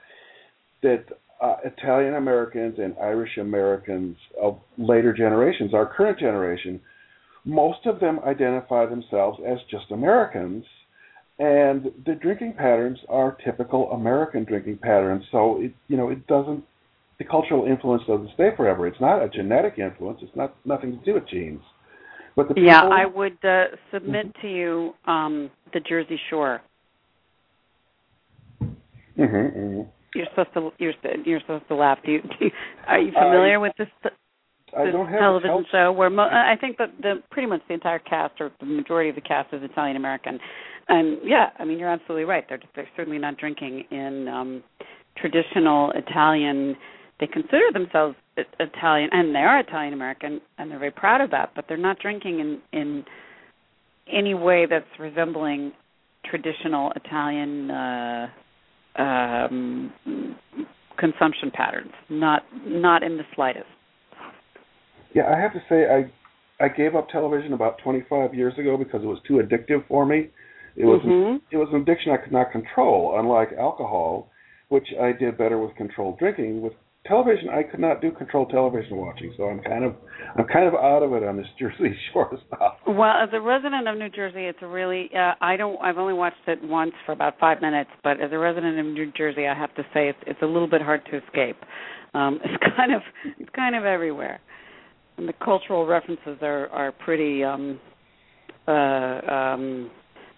that uh, Italian Americans and Irish Americans of later generations, our current generation, most of them identify themselves as just Americans, and the drinking patterns are typical American drinking patterns. So it you know it doesn't the cultural influence doesn't stay forever. It's not a genetic influence. It's not nothing to do with genes. But the yeah, I would uh, submit mm-hmm. to you um, the Jersey Shore. Mm-hmm, mm-hmm. You're supposed to you're you're supposed to laugh. Do you, do you are you familiar with this this television show where mo- I think that the pretty much the entire cast or the majority of the cast is Italian American, and yeah, I mean you're absolutely right. They're they're certainly not drinking in um traditional Italian. They consider themselves Italian, and they are Italian American, and they're very proud of that. But they're not drinking in in any way that's resembling traditional Italian uh um, consumption patterns. Not not in the slightest. Yeah, I have to say I I gave up television about 25 years ago because it was too addictive for me. It was mm-hmm. it was an addiction I could not control, unlike alcohol, which I did better with controlled drinking. With television, I could not do controlled television watching, so I'm kind of I'm kind of out of it on this Jersey Shore stuff. Well, as a resident of New Jersey, it's really uh, I don't I've only watched it once for about five minutes, but as a resident of New Jersey, I have to say it's it's a little bit hard to escape. Um, it's kind of it's kind of everywhere, and the cultural references are are pretty um, uh, um,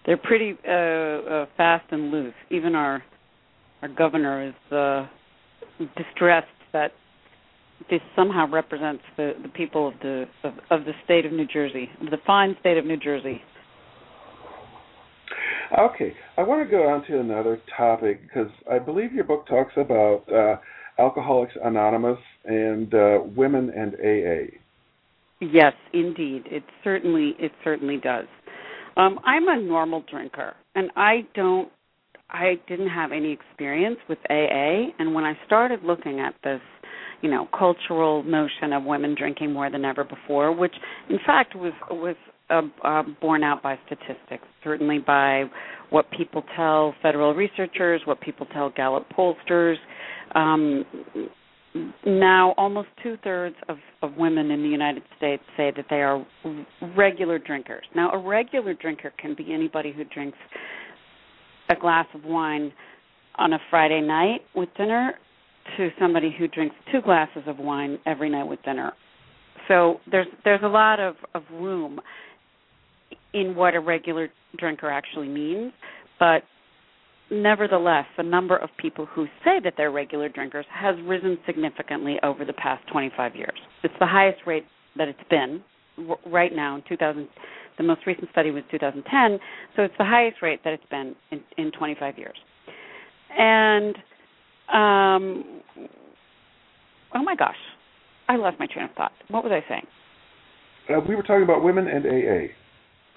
they're pretty uh, uh, fast and loose. Even our our governor is uh, distressed that this somehow represents the, the people of the of, of the state of New Jersey, the fine state of New Jersey. Okay, I want to go on to another topic because I believe your book talks about uh, Alcoholics Anonymous and uh, women and AA. Yes, indeed, it certainly it certainly does. Um, I'm a normal drinker, and I don't I didn't have any experience with AA, and when I started looking at this, you know, cultural notion of women drinking more than ever before, which in fact was was uh, uh, borne out by statistics, certainly by what people tell federal researchers, what people tell Gallup pollsters. Um, now, almost two thirds of, of women in the United States say that they are regular drinkers. Now, a regular drinker can be anybody who drinks a glass of wine on a Friday night with dinner to somebody who drinks two glasses of wine every night with dinner. So there's there's a lot of, of room in what a regular drinker actually means, but nevertheless, the number of people who say that they're regular drinkers has risen significantly over the past 25 years. It's the highest rate that it's been right now in 2000 the most recent study was 2010, so it's the highest rate that it's been in, in 25 years. And um, oh my gosh, I lost my train of thought. What was I saying? Uh, we were talking about women and AA.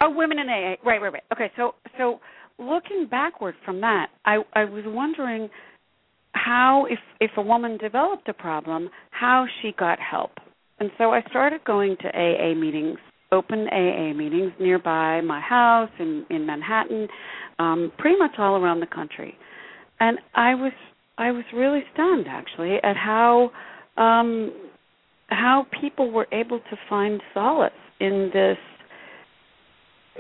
Oh, women and AA. Right, right, right. Okay, so so looking backward from that, I I was wondering how if if a woman developed a problem, how she got help. And so I started going to AA meetings open AA meetings nearby my house in in Manhattan, um, pretty much all around the country, and I was I was really stunned actually at how um, how people were able to find solace in this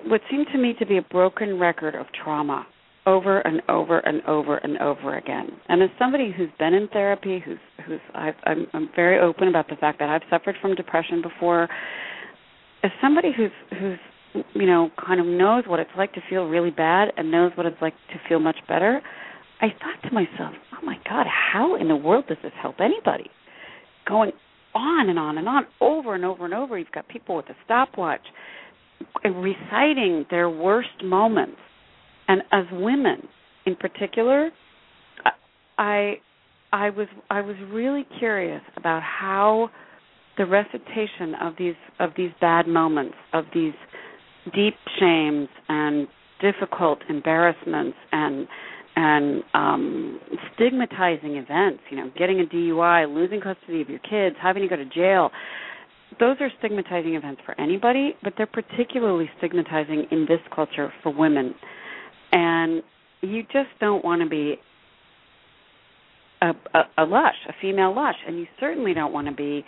what seemed to me to be a broken record of trauma over and over and over and over again. And as somebody who's been in therapy, who's who's I've, I'm I'm very open about the fact that I've suffered from depression before, as somebody who's who's you know kind of knows what it's like to feel really bad and knows what it's like to feel much better I thought to myself, "Oh my God, how in the world does this help anybody?" Going on and on and on, over and over and over. You've got people with a stopwatch uh, reciting their worst moments, and as women, in particular, I I was I was really curious about how the recitation of these of these bad moments, of these deep shames and difficult embarrassments and and um stigmatizing events, you know, getting a DUI, losing custody of your kids, having to go to jail. Those are stigmatizing events for anybody, but they're particularly stigmatizing in this culture for women. And you just don't want to be a, a, a lush, a female lush, and you certainly don't want to be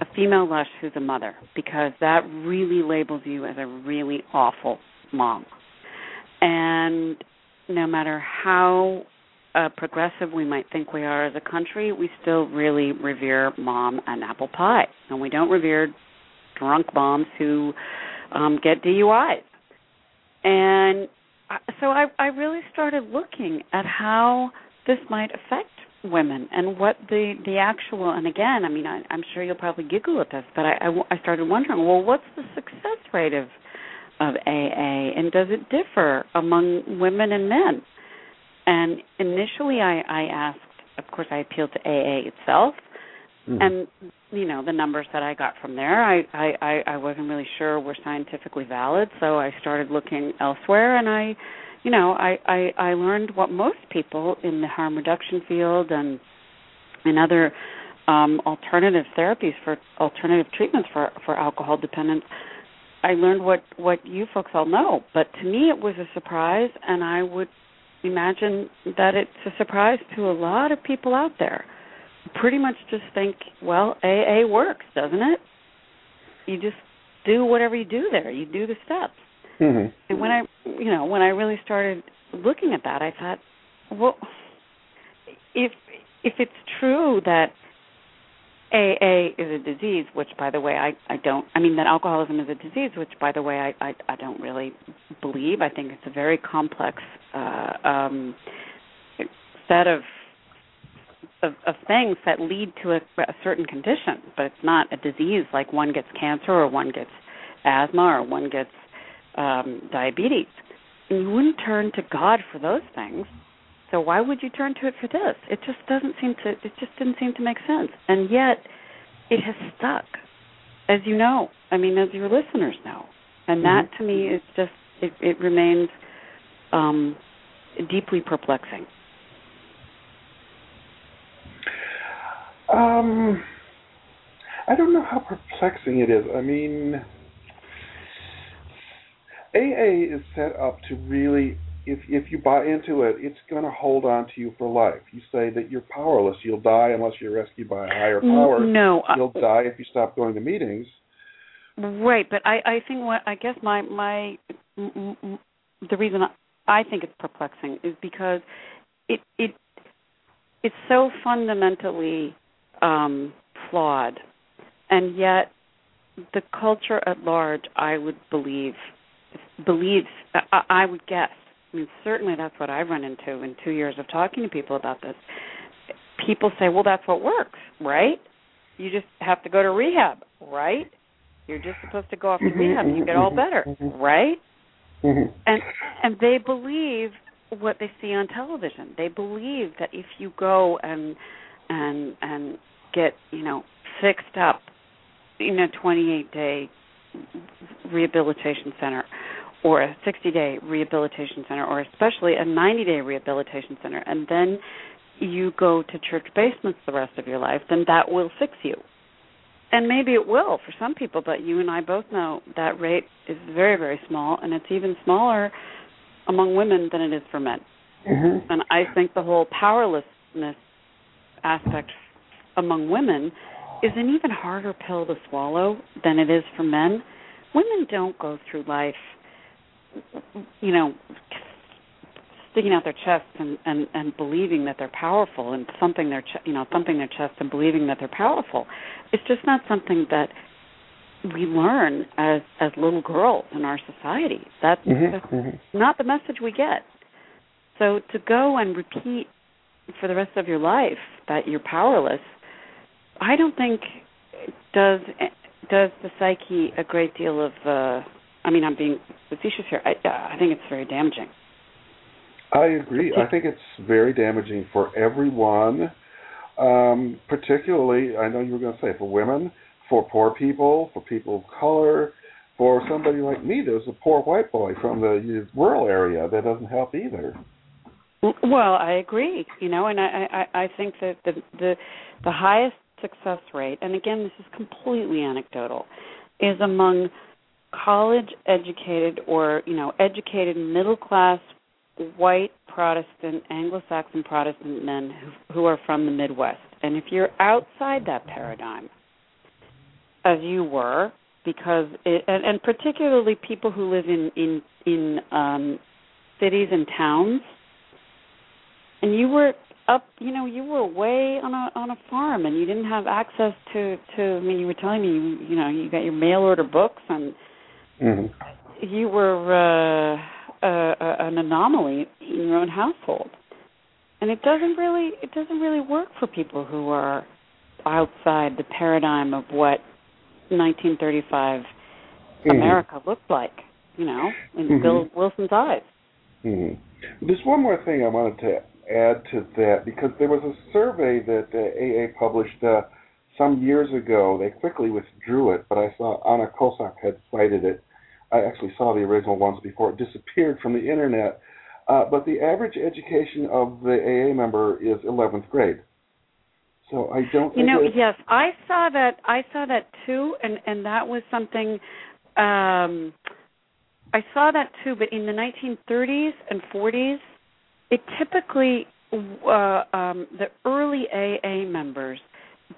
a female lush who's a mother because that really labels you as a really awful mom. And no matter how uh, progressive we might think we are as a country, we still really revere mom and apple pie, and we don't revere drunk moms who um, get DUIs. And so I, I really started looking at how this might affect women and what the the actual and again i mean I, i'm sure you'll probably giggle at this but I, I i started wondering well what's the success rate of of aa and does it differ among women and men and initially i i asked of course i appealed to aa itself mm. and you know the numbers that i got from there I, I i wasn't really sure were scientifically valid so i started looking elsewhere and i you know, I, I I learned what most people in the harm reduction field and in other um, alternative therapies for alternative treatments for for alcohol dependence. I learned what what you folks all know, but to me it was a surprise, and I would imagine that it's a surprise to a lot of people out there. Pretty much just think, well, AA works, doesn't it? You just do whatever you do there. You do the steps. Mm-hmm. And when I, you know, when I really started looking at that, I thought, well, if if it's true that AA is a disease, which by the way I I don't I mean that alcoholism is a disease, which by the way I I, I don't really believe. I think it's a very complex uh, um, set of, of of things that lead to a, a certain condition, but it's not a disease like one gets cancer or one gets asthma or one gets um, diabetes. And you wouldn't turn to God for those things. So why would you turn to it for this? It just doesn't seem to. It just didn't seem to make sense. And yet, it has stuck, as you know. I mean, as your listeners know. And that mm-hmm. to me is just. It, it remains um, deeply perplexing. Um, I don't know how perplexing it is. I mean, AA is set up to really if if you buy into it, it's going to hold on to you for life. You say that you're powerless, you'll die unless you're rescued by a higher power. No, you'll uh, die if you stop going to meetings. Right, but I I think what I guess my my the reason I think it's perplexing is because it it it's so fundamentally um flawed, and yet the culture at large, I would believe, believes I, I would guess I mean certainly that's what I've run into in 2 years of talking to people about this. People say well that's what works right? You just have to go to rehab right? You're just supposed to go off to mm-hmm, rehab and you get all mm-hmm, better mm-hmm. right? And and they believe what they see on television. They believe that if you go and and and get you know fixed up in a 28 day rehabilitation center or a 60 day rehabilitation center or especially a 90 day rehabilitation center and then you go to church basements the rest of your life then that will fix you and maybe it will for some people but you and I both know that rate is very very small and it's even smaller among women than it is for men mm-hmm. and I think the whole powerlessness aspect among women is an even harder pill to swallow than it is for men. Women don't go through life, you know, sticking out their chests and and and believing that they're powerful and thumping their ch- you know thumping their chest and believing that they're powerful. It's just not something that we learn as as little girls in our society. That's, mm-hmm, that's mm-hmm. not the message we get. So to go and repeat for the rest of your life that you're powerless, I don't think does does the psyche a great deal of. Uh, I mean, I'm being facetious here. I, I think it's very damaging. I agree. I think it's very damaging for everyone, um, particularly, I know you were going to say, for women, for poor people, for people of color, for somebody like me there's a poor white boy from the rural area. That doesn't help either. Well, I agree. You know, and I, I, I think that the, the the highest success rate, and again, this is completely anecdotal, is among college educated or you know educated middle class white Protestant, Anglo-Saxon Protestant men who, who are from the Midwest. And if you're outside that paradigm, as you were, because it, and, and particularly people who live in in in um, cities and towns, and you were up, you know, you were away on a on a farm, and you didn't have access to to. I mean, you were telling me, you, you know, you got your mail order books, and mm-hmm. you were. uh a, an anomaly in your own household, and it doesn't really it doesn't really work for people who are outside the paradigm of what 1935 mm-hmm. America looked like. You know, in mm-hmm. Bill Wilson's eyes. Mm-hmm. There's one more thing I wanted to add to that because there was a survey that uh, AA published uh, some years ago. They quickly withdrew it, but I saw Anna Kosak had cited it I actually saw the original ones before it disappeared from the internet. Uh, but the average education of the AA member is 11th grade. So I don't. You know, yes, I saw that. I saw that too, and and that was something. Um, I saw that too, but in the 1930s and 40s, it typically uh, um, the early AA members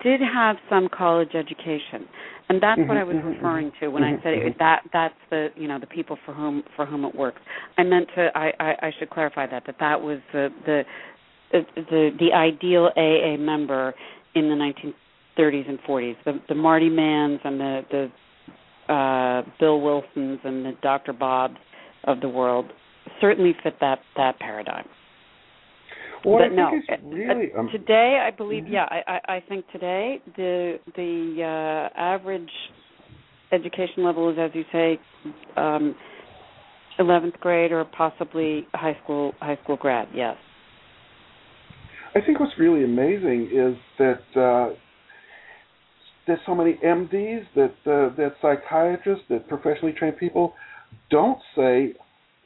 did have some college education and that's mm-hmm, what I was mm-hmm, referring to when mm-hmm, I said it, that that's the you know the people for whom for whom it works. I meant to I I, I should clarify that that that was the the the the ideal AA member in the 1930s and 40s. The the Marty Manns and the the uh, Bill Wilsons and the Dr. Bobs of the world certainly fit that that paradigm. Well, but no, really, um, today I believe, mm-hmm. yeah, I, I, I think today the the uh, average education level is, as you say, um, 11th grade or possibly high school high school grad. Yes. I think what's really amazing is that uh, there's so many MDs, that uh, that psychiatrists, that professionally trained people don't say,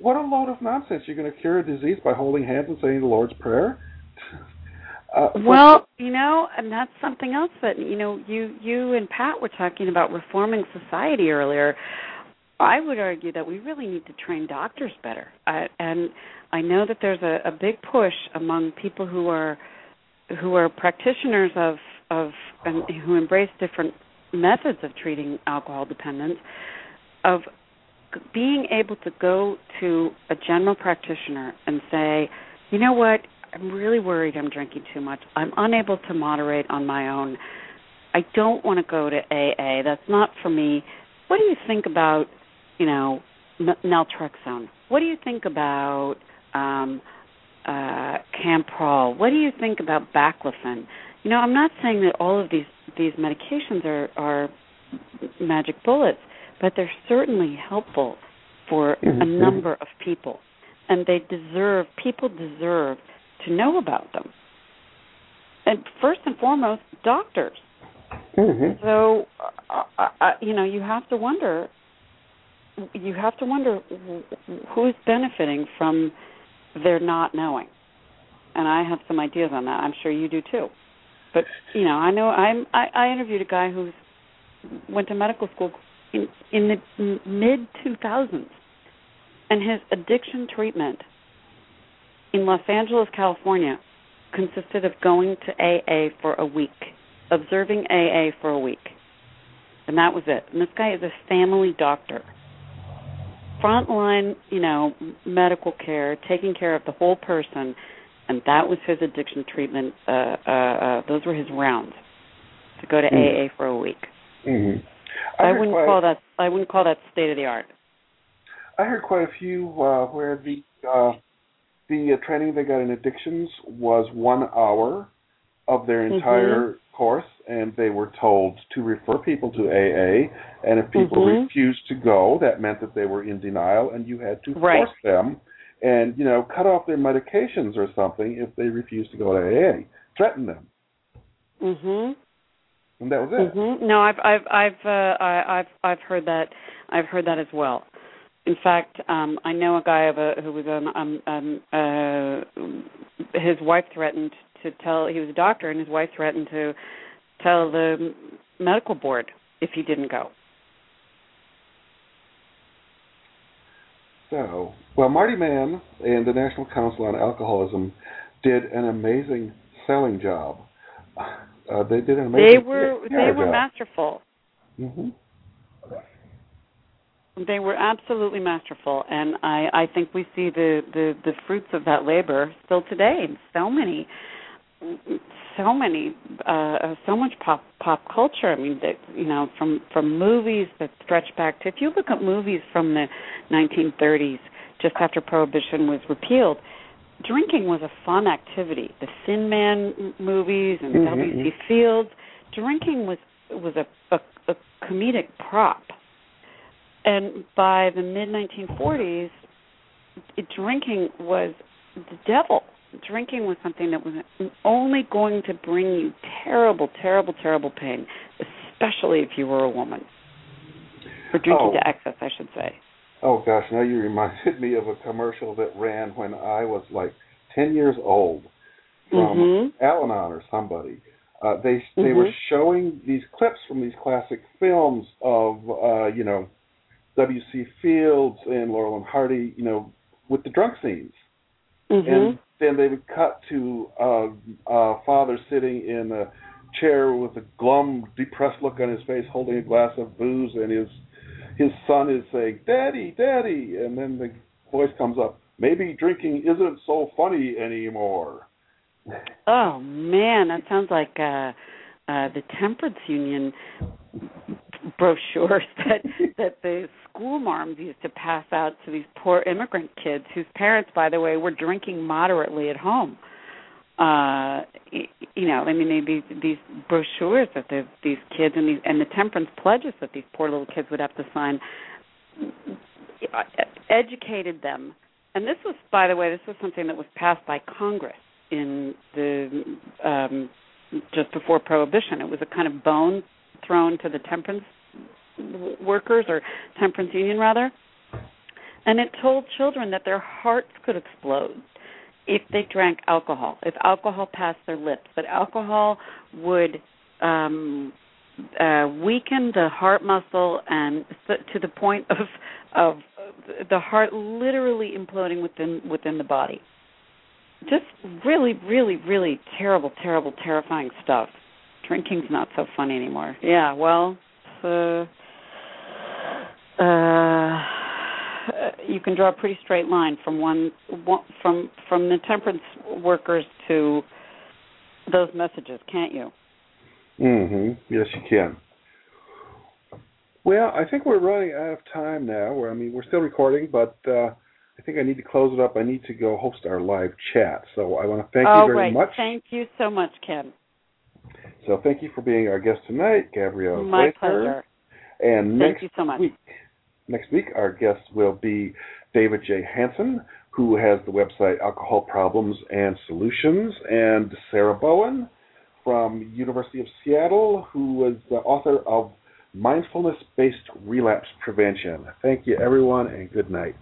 what a load of nonsense! You're going to cure a disease by holding hands and saying the Lord's Prayer. Uh, well, you know, and that's something else that you know you you and Patt were talking about reforming society earlier. I would argue that we really need to train doctors better, I, and I know that there's a, a big push among people who are who are practitioners of of and who embrace different methods of treating alcohol dependence of being able to go to a general practitioner and say, you know what, I'm really worried I'm drinking too much. I'm unable to moderate on my own. I don't want to go to AA. That's not for me. What do you think about, you know, naltrexone? What do you think about um, uh, Campral? What do you think about baclofen? You know, I'm not saying that all of these these medications are are magic bullets, but they're certainly helpful for mm-hmm. a number of people, and they deserve people deserve to know about them. And first and foremost, doctors. Mm-hmm. So, uh, uh, uh you know, you have to wonder. You have to wonder who's benefiting from their not knowing. And I have some ideas on that. I'm sure you do too. But you know, I know I'm. I, I interviewed a guy who went to medical school in in the mid 2000s, and his addiction treatment in Los Angeles, California, consisted of going to AA for a week, observing AA for a week, and that was it. And this guy is a family doctor, frontline, you know, medical care, taking care of the whole person, and that was his addiction treatment. Uh, uh, uh, those were his rounds to go to mm-hmm. AA for a week. Mm-hmm. I, I wouldn't call that. I wouldn't call that state of the art. I heard quite a few uh, where the uh, the uh, training they got in addictions was one hour of their Mm-hmm. entire course, and they were told to refer people to AA. And if people Mhm. refused to go, that meant that they were in denial, and you had to Right. force them and you know cut off their medications or something if they refused to go to AA. Threaten them, Mhm. And that was it. Mhm. No, I've I've I've uh, I, I've I've heard that. I've heard that as well. In fact, um, I know a guy of a, who was on um, um, uh, his wife threatened to tell. He was a doctor, and his wife threatened to tell the medical board if he didn't go. So, well, Marty Mann and the National Council on Alcoholism did an amazing selling job. Uh, they did an amazing. They were they were job. masterful. hmm They were absolutely masterful, and I I think we see the the the fruits of that labor still today in so many so many uh so much pop pop culture i mean that you know from from movies that stretch back to if you look at movies from the 1930s just after prohibition was repealed drinking was a fun activity the thin man movies and Mhm. wc fields drinking was was a, a a comedic prop and by the mid 1940s it, drinking was the devil drinking was something that was only going to bring you terrible, terrible, terrible pain, especially if you were a woman. Or drinking Oh. to excess, I should say. Oh gosh, now you reminded me of a commercial that ran when I was like ten years old from Mhm. Al-Anon or somebody. Uh, they they were Mhm. showing these clips from these classic films of uh, you know W.C. Fields and Laurel and Hardy, you know, with the drunk scenes. Mhm. and then they would cut to uh, a father sitting in a chair with a glum, depressed look on his face, holding a glass of booze, and his his son is saying, "Daddy, Daddy," and then the voice comes up, "Maybe drinking isn't so funny anymore." Oh man, that sounds like uh uh the temperance union brochures that that the school moms used to pass out to these poor immigrant kids whose parents by the way were drinking moderately at home uh you know i mean these these brochures that the, these kids and these and the temperance pledges that these poor little kids would have to sign educated them. And this was by the way this was something that was passed by congress in the um just before prohibition. It was a kind of bone thrown to the temperance workers or temperance union rather. And it told children that their hearts could explode if they drank alcohol if alcohol passed their lips but alcohol would um uh weaken the heart muscle and to the point of of the heart literally imploding within within the body. Just really really really terrible terrible terrifying stuff. Drinking's not so funny anymore. Yeah well uh uh you can draw a pretty straight line from one, from from the temperance workers to those messages can't you hmm Yes, you can. Well, I think we're running out of time now. We're, I mean, we're still recording, but uh, I think I need to close it up. I need to go host our live chat. So I want to thank oh you very right much. thank you so much ken So thank you for being our guest tonight, Gabrielle. my pleasure And thank next you so much week, next week our guest will be David J. Hanson, who has the website Alcohol Problems and Solutions, and Sarah Bowen from University of Seattle, who was the author of Mindfulness-Based Relapse Prevention. Thank you, everyone, and good night.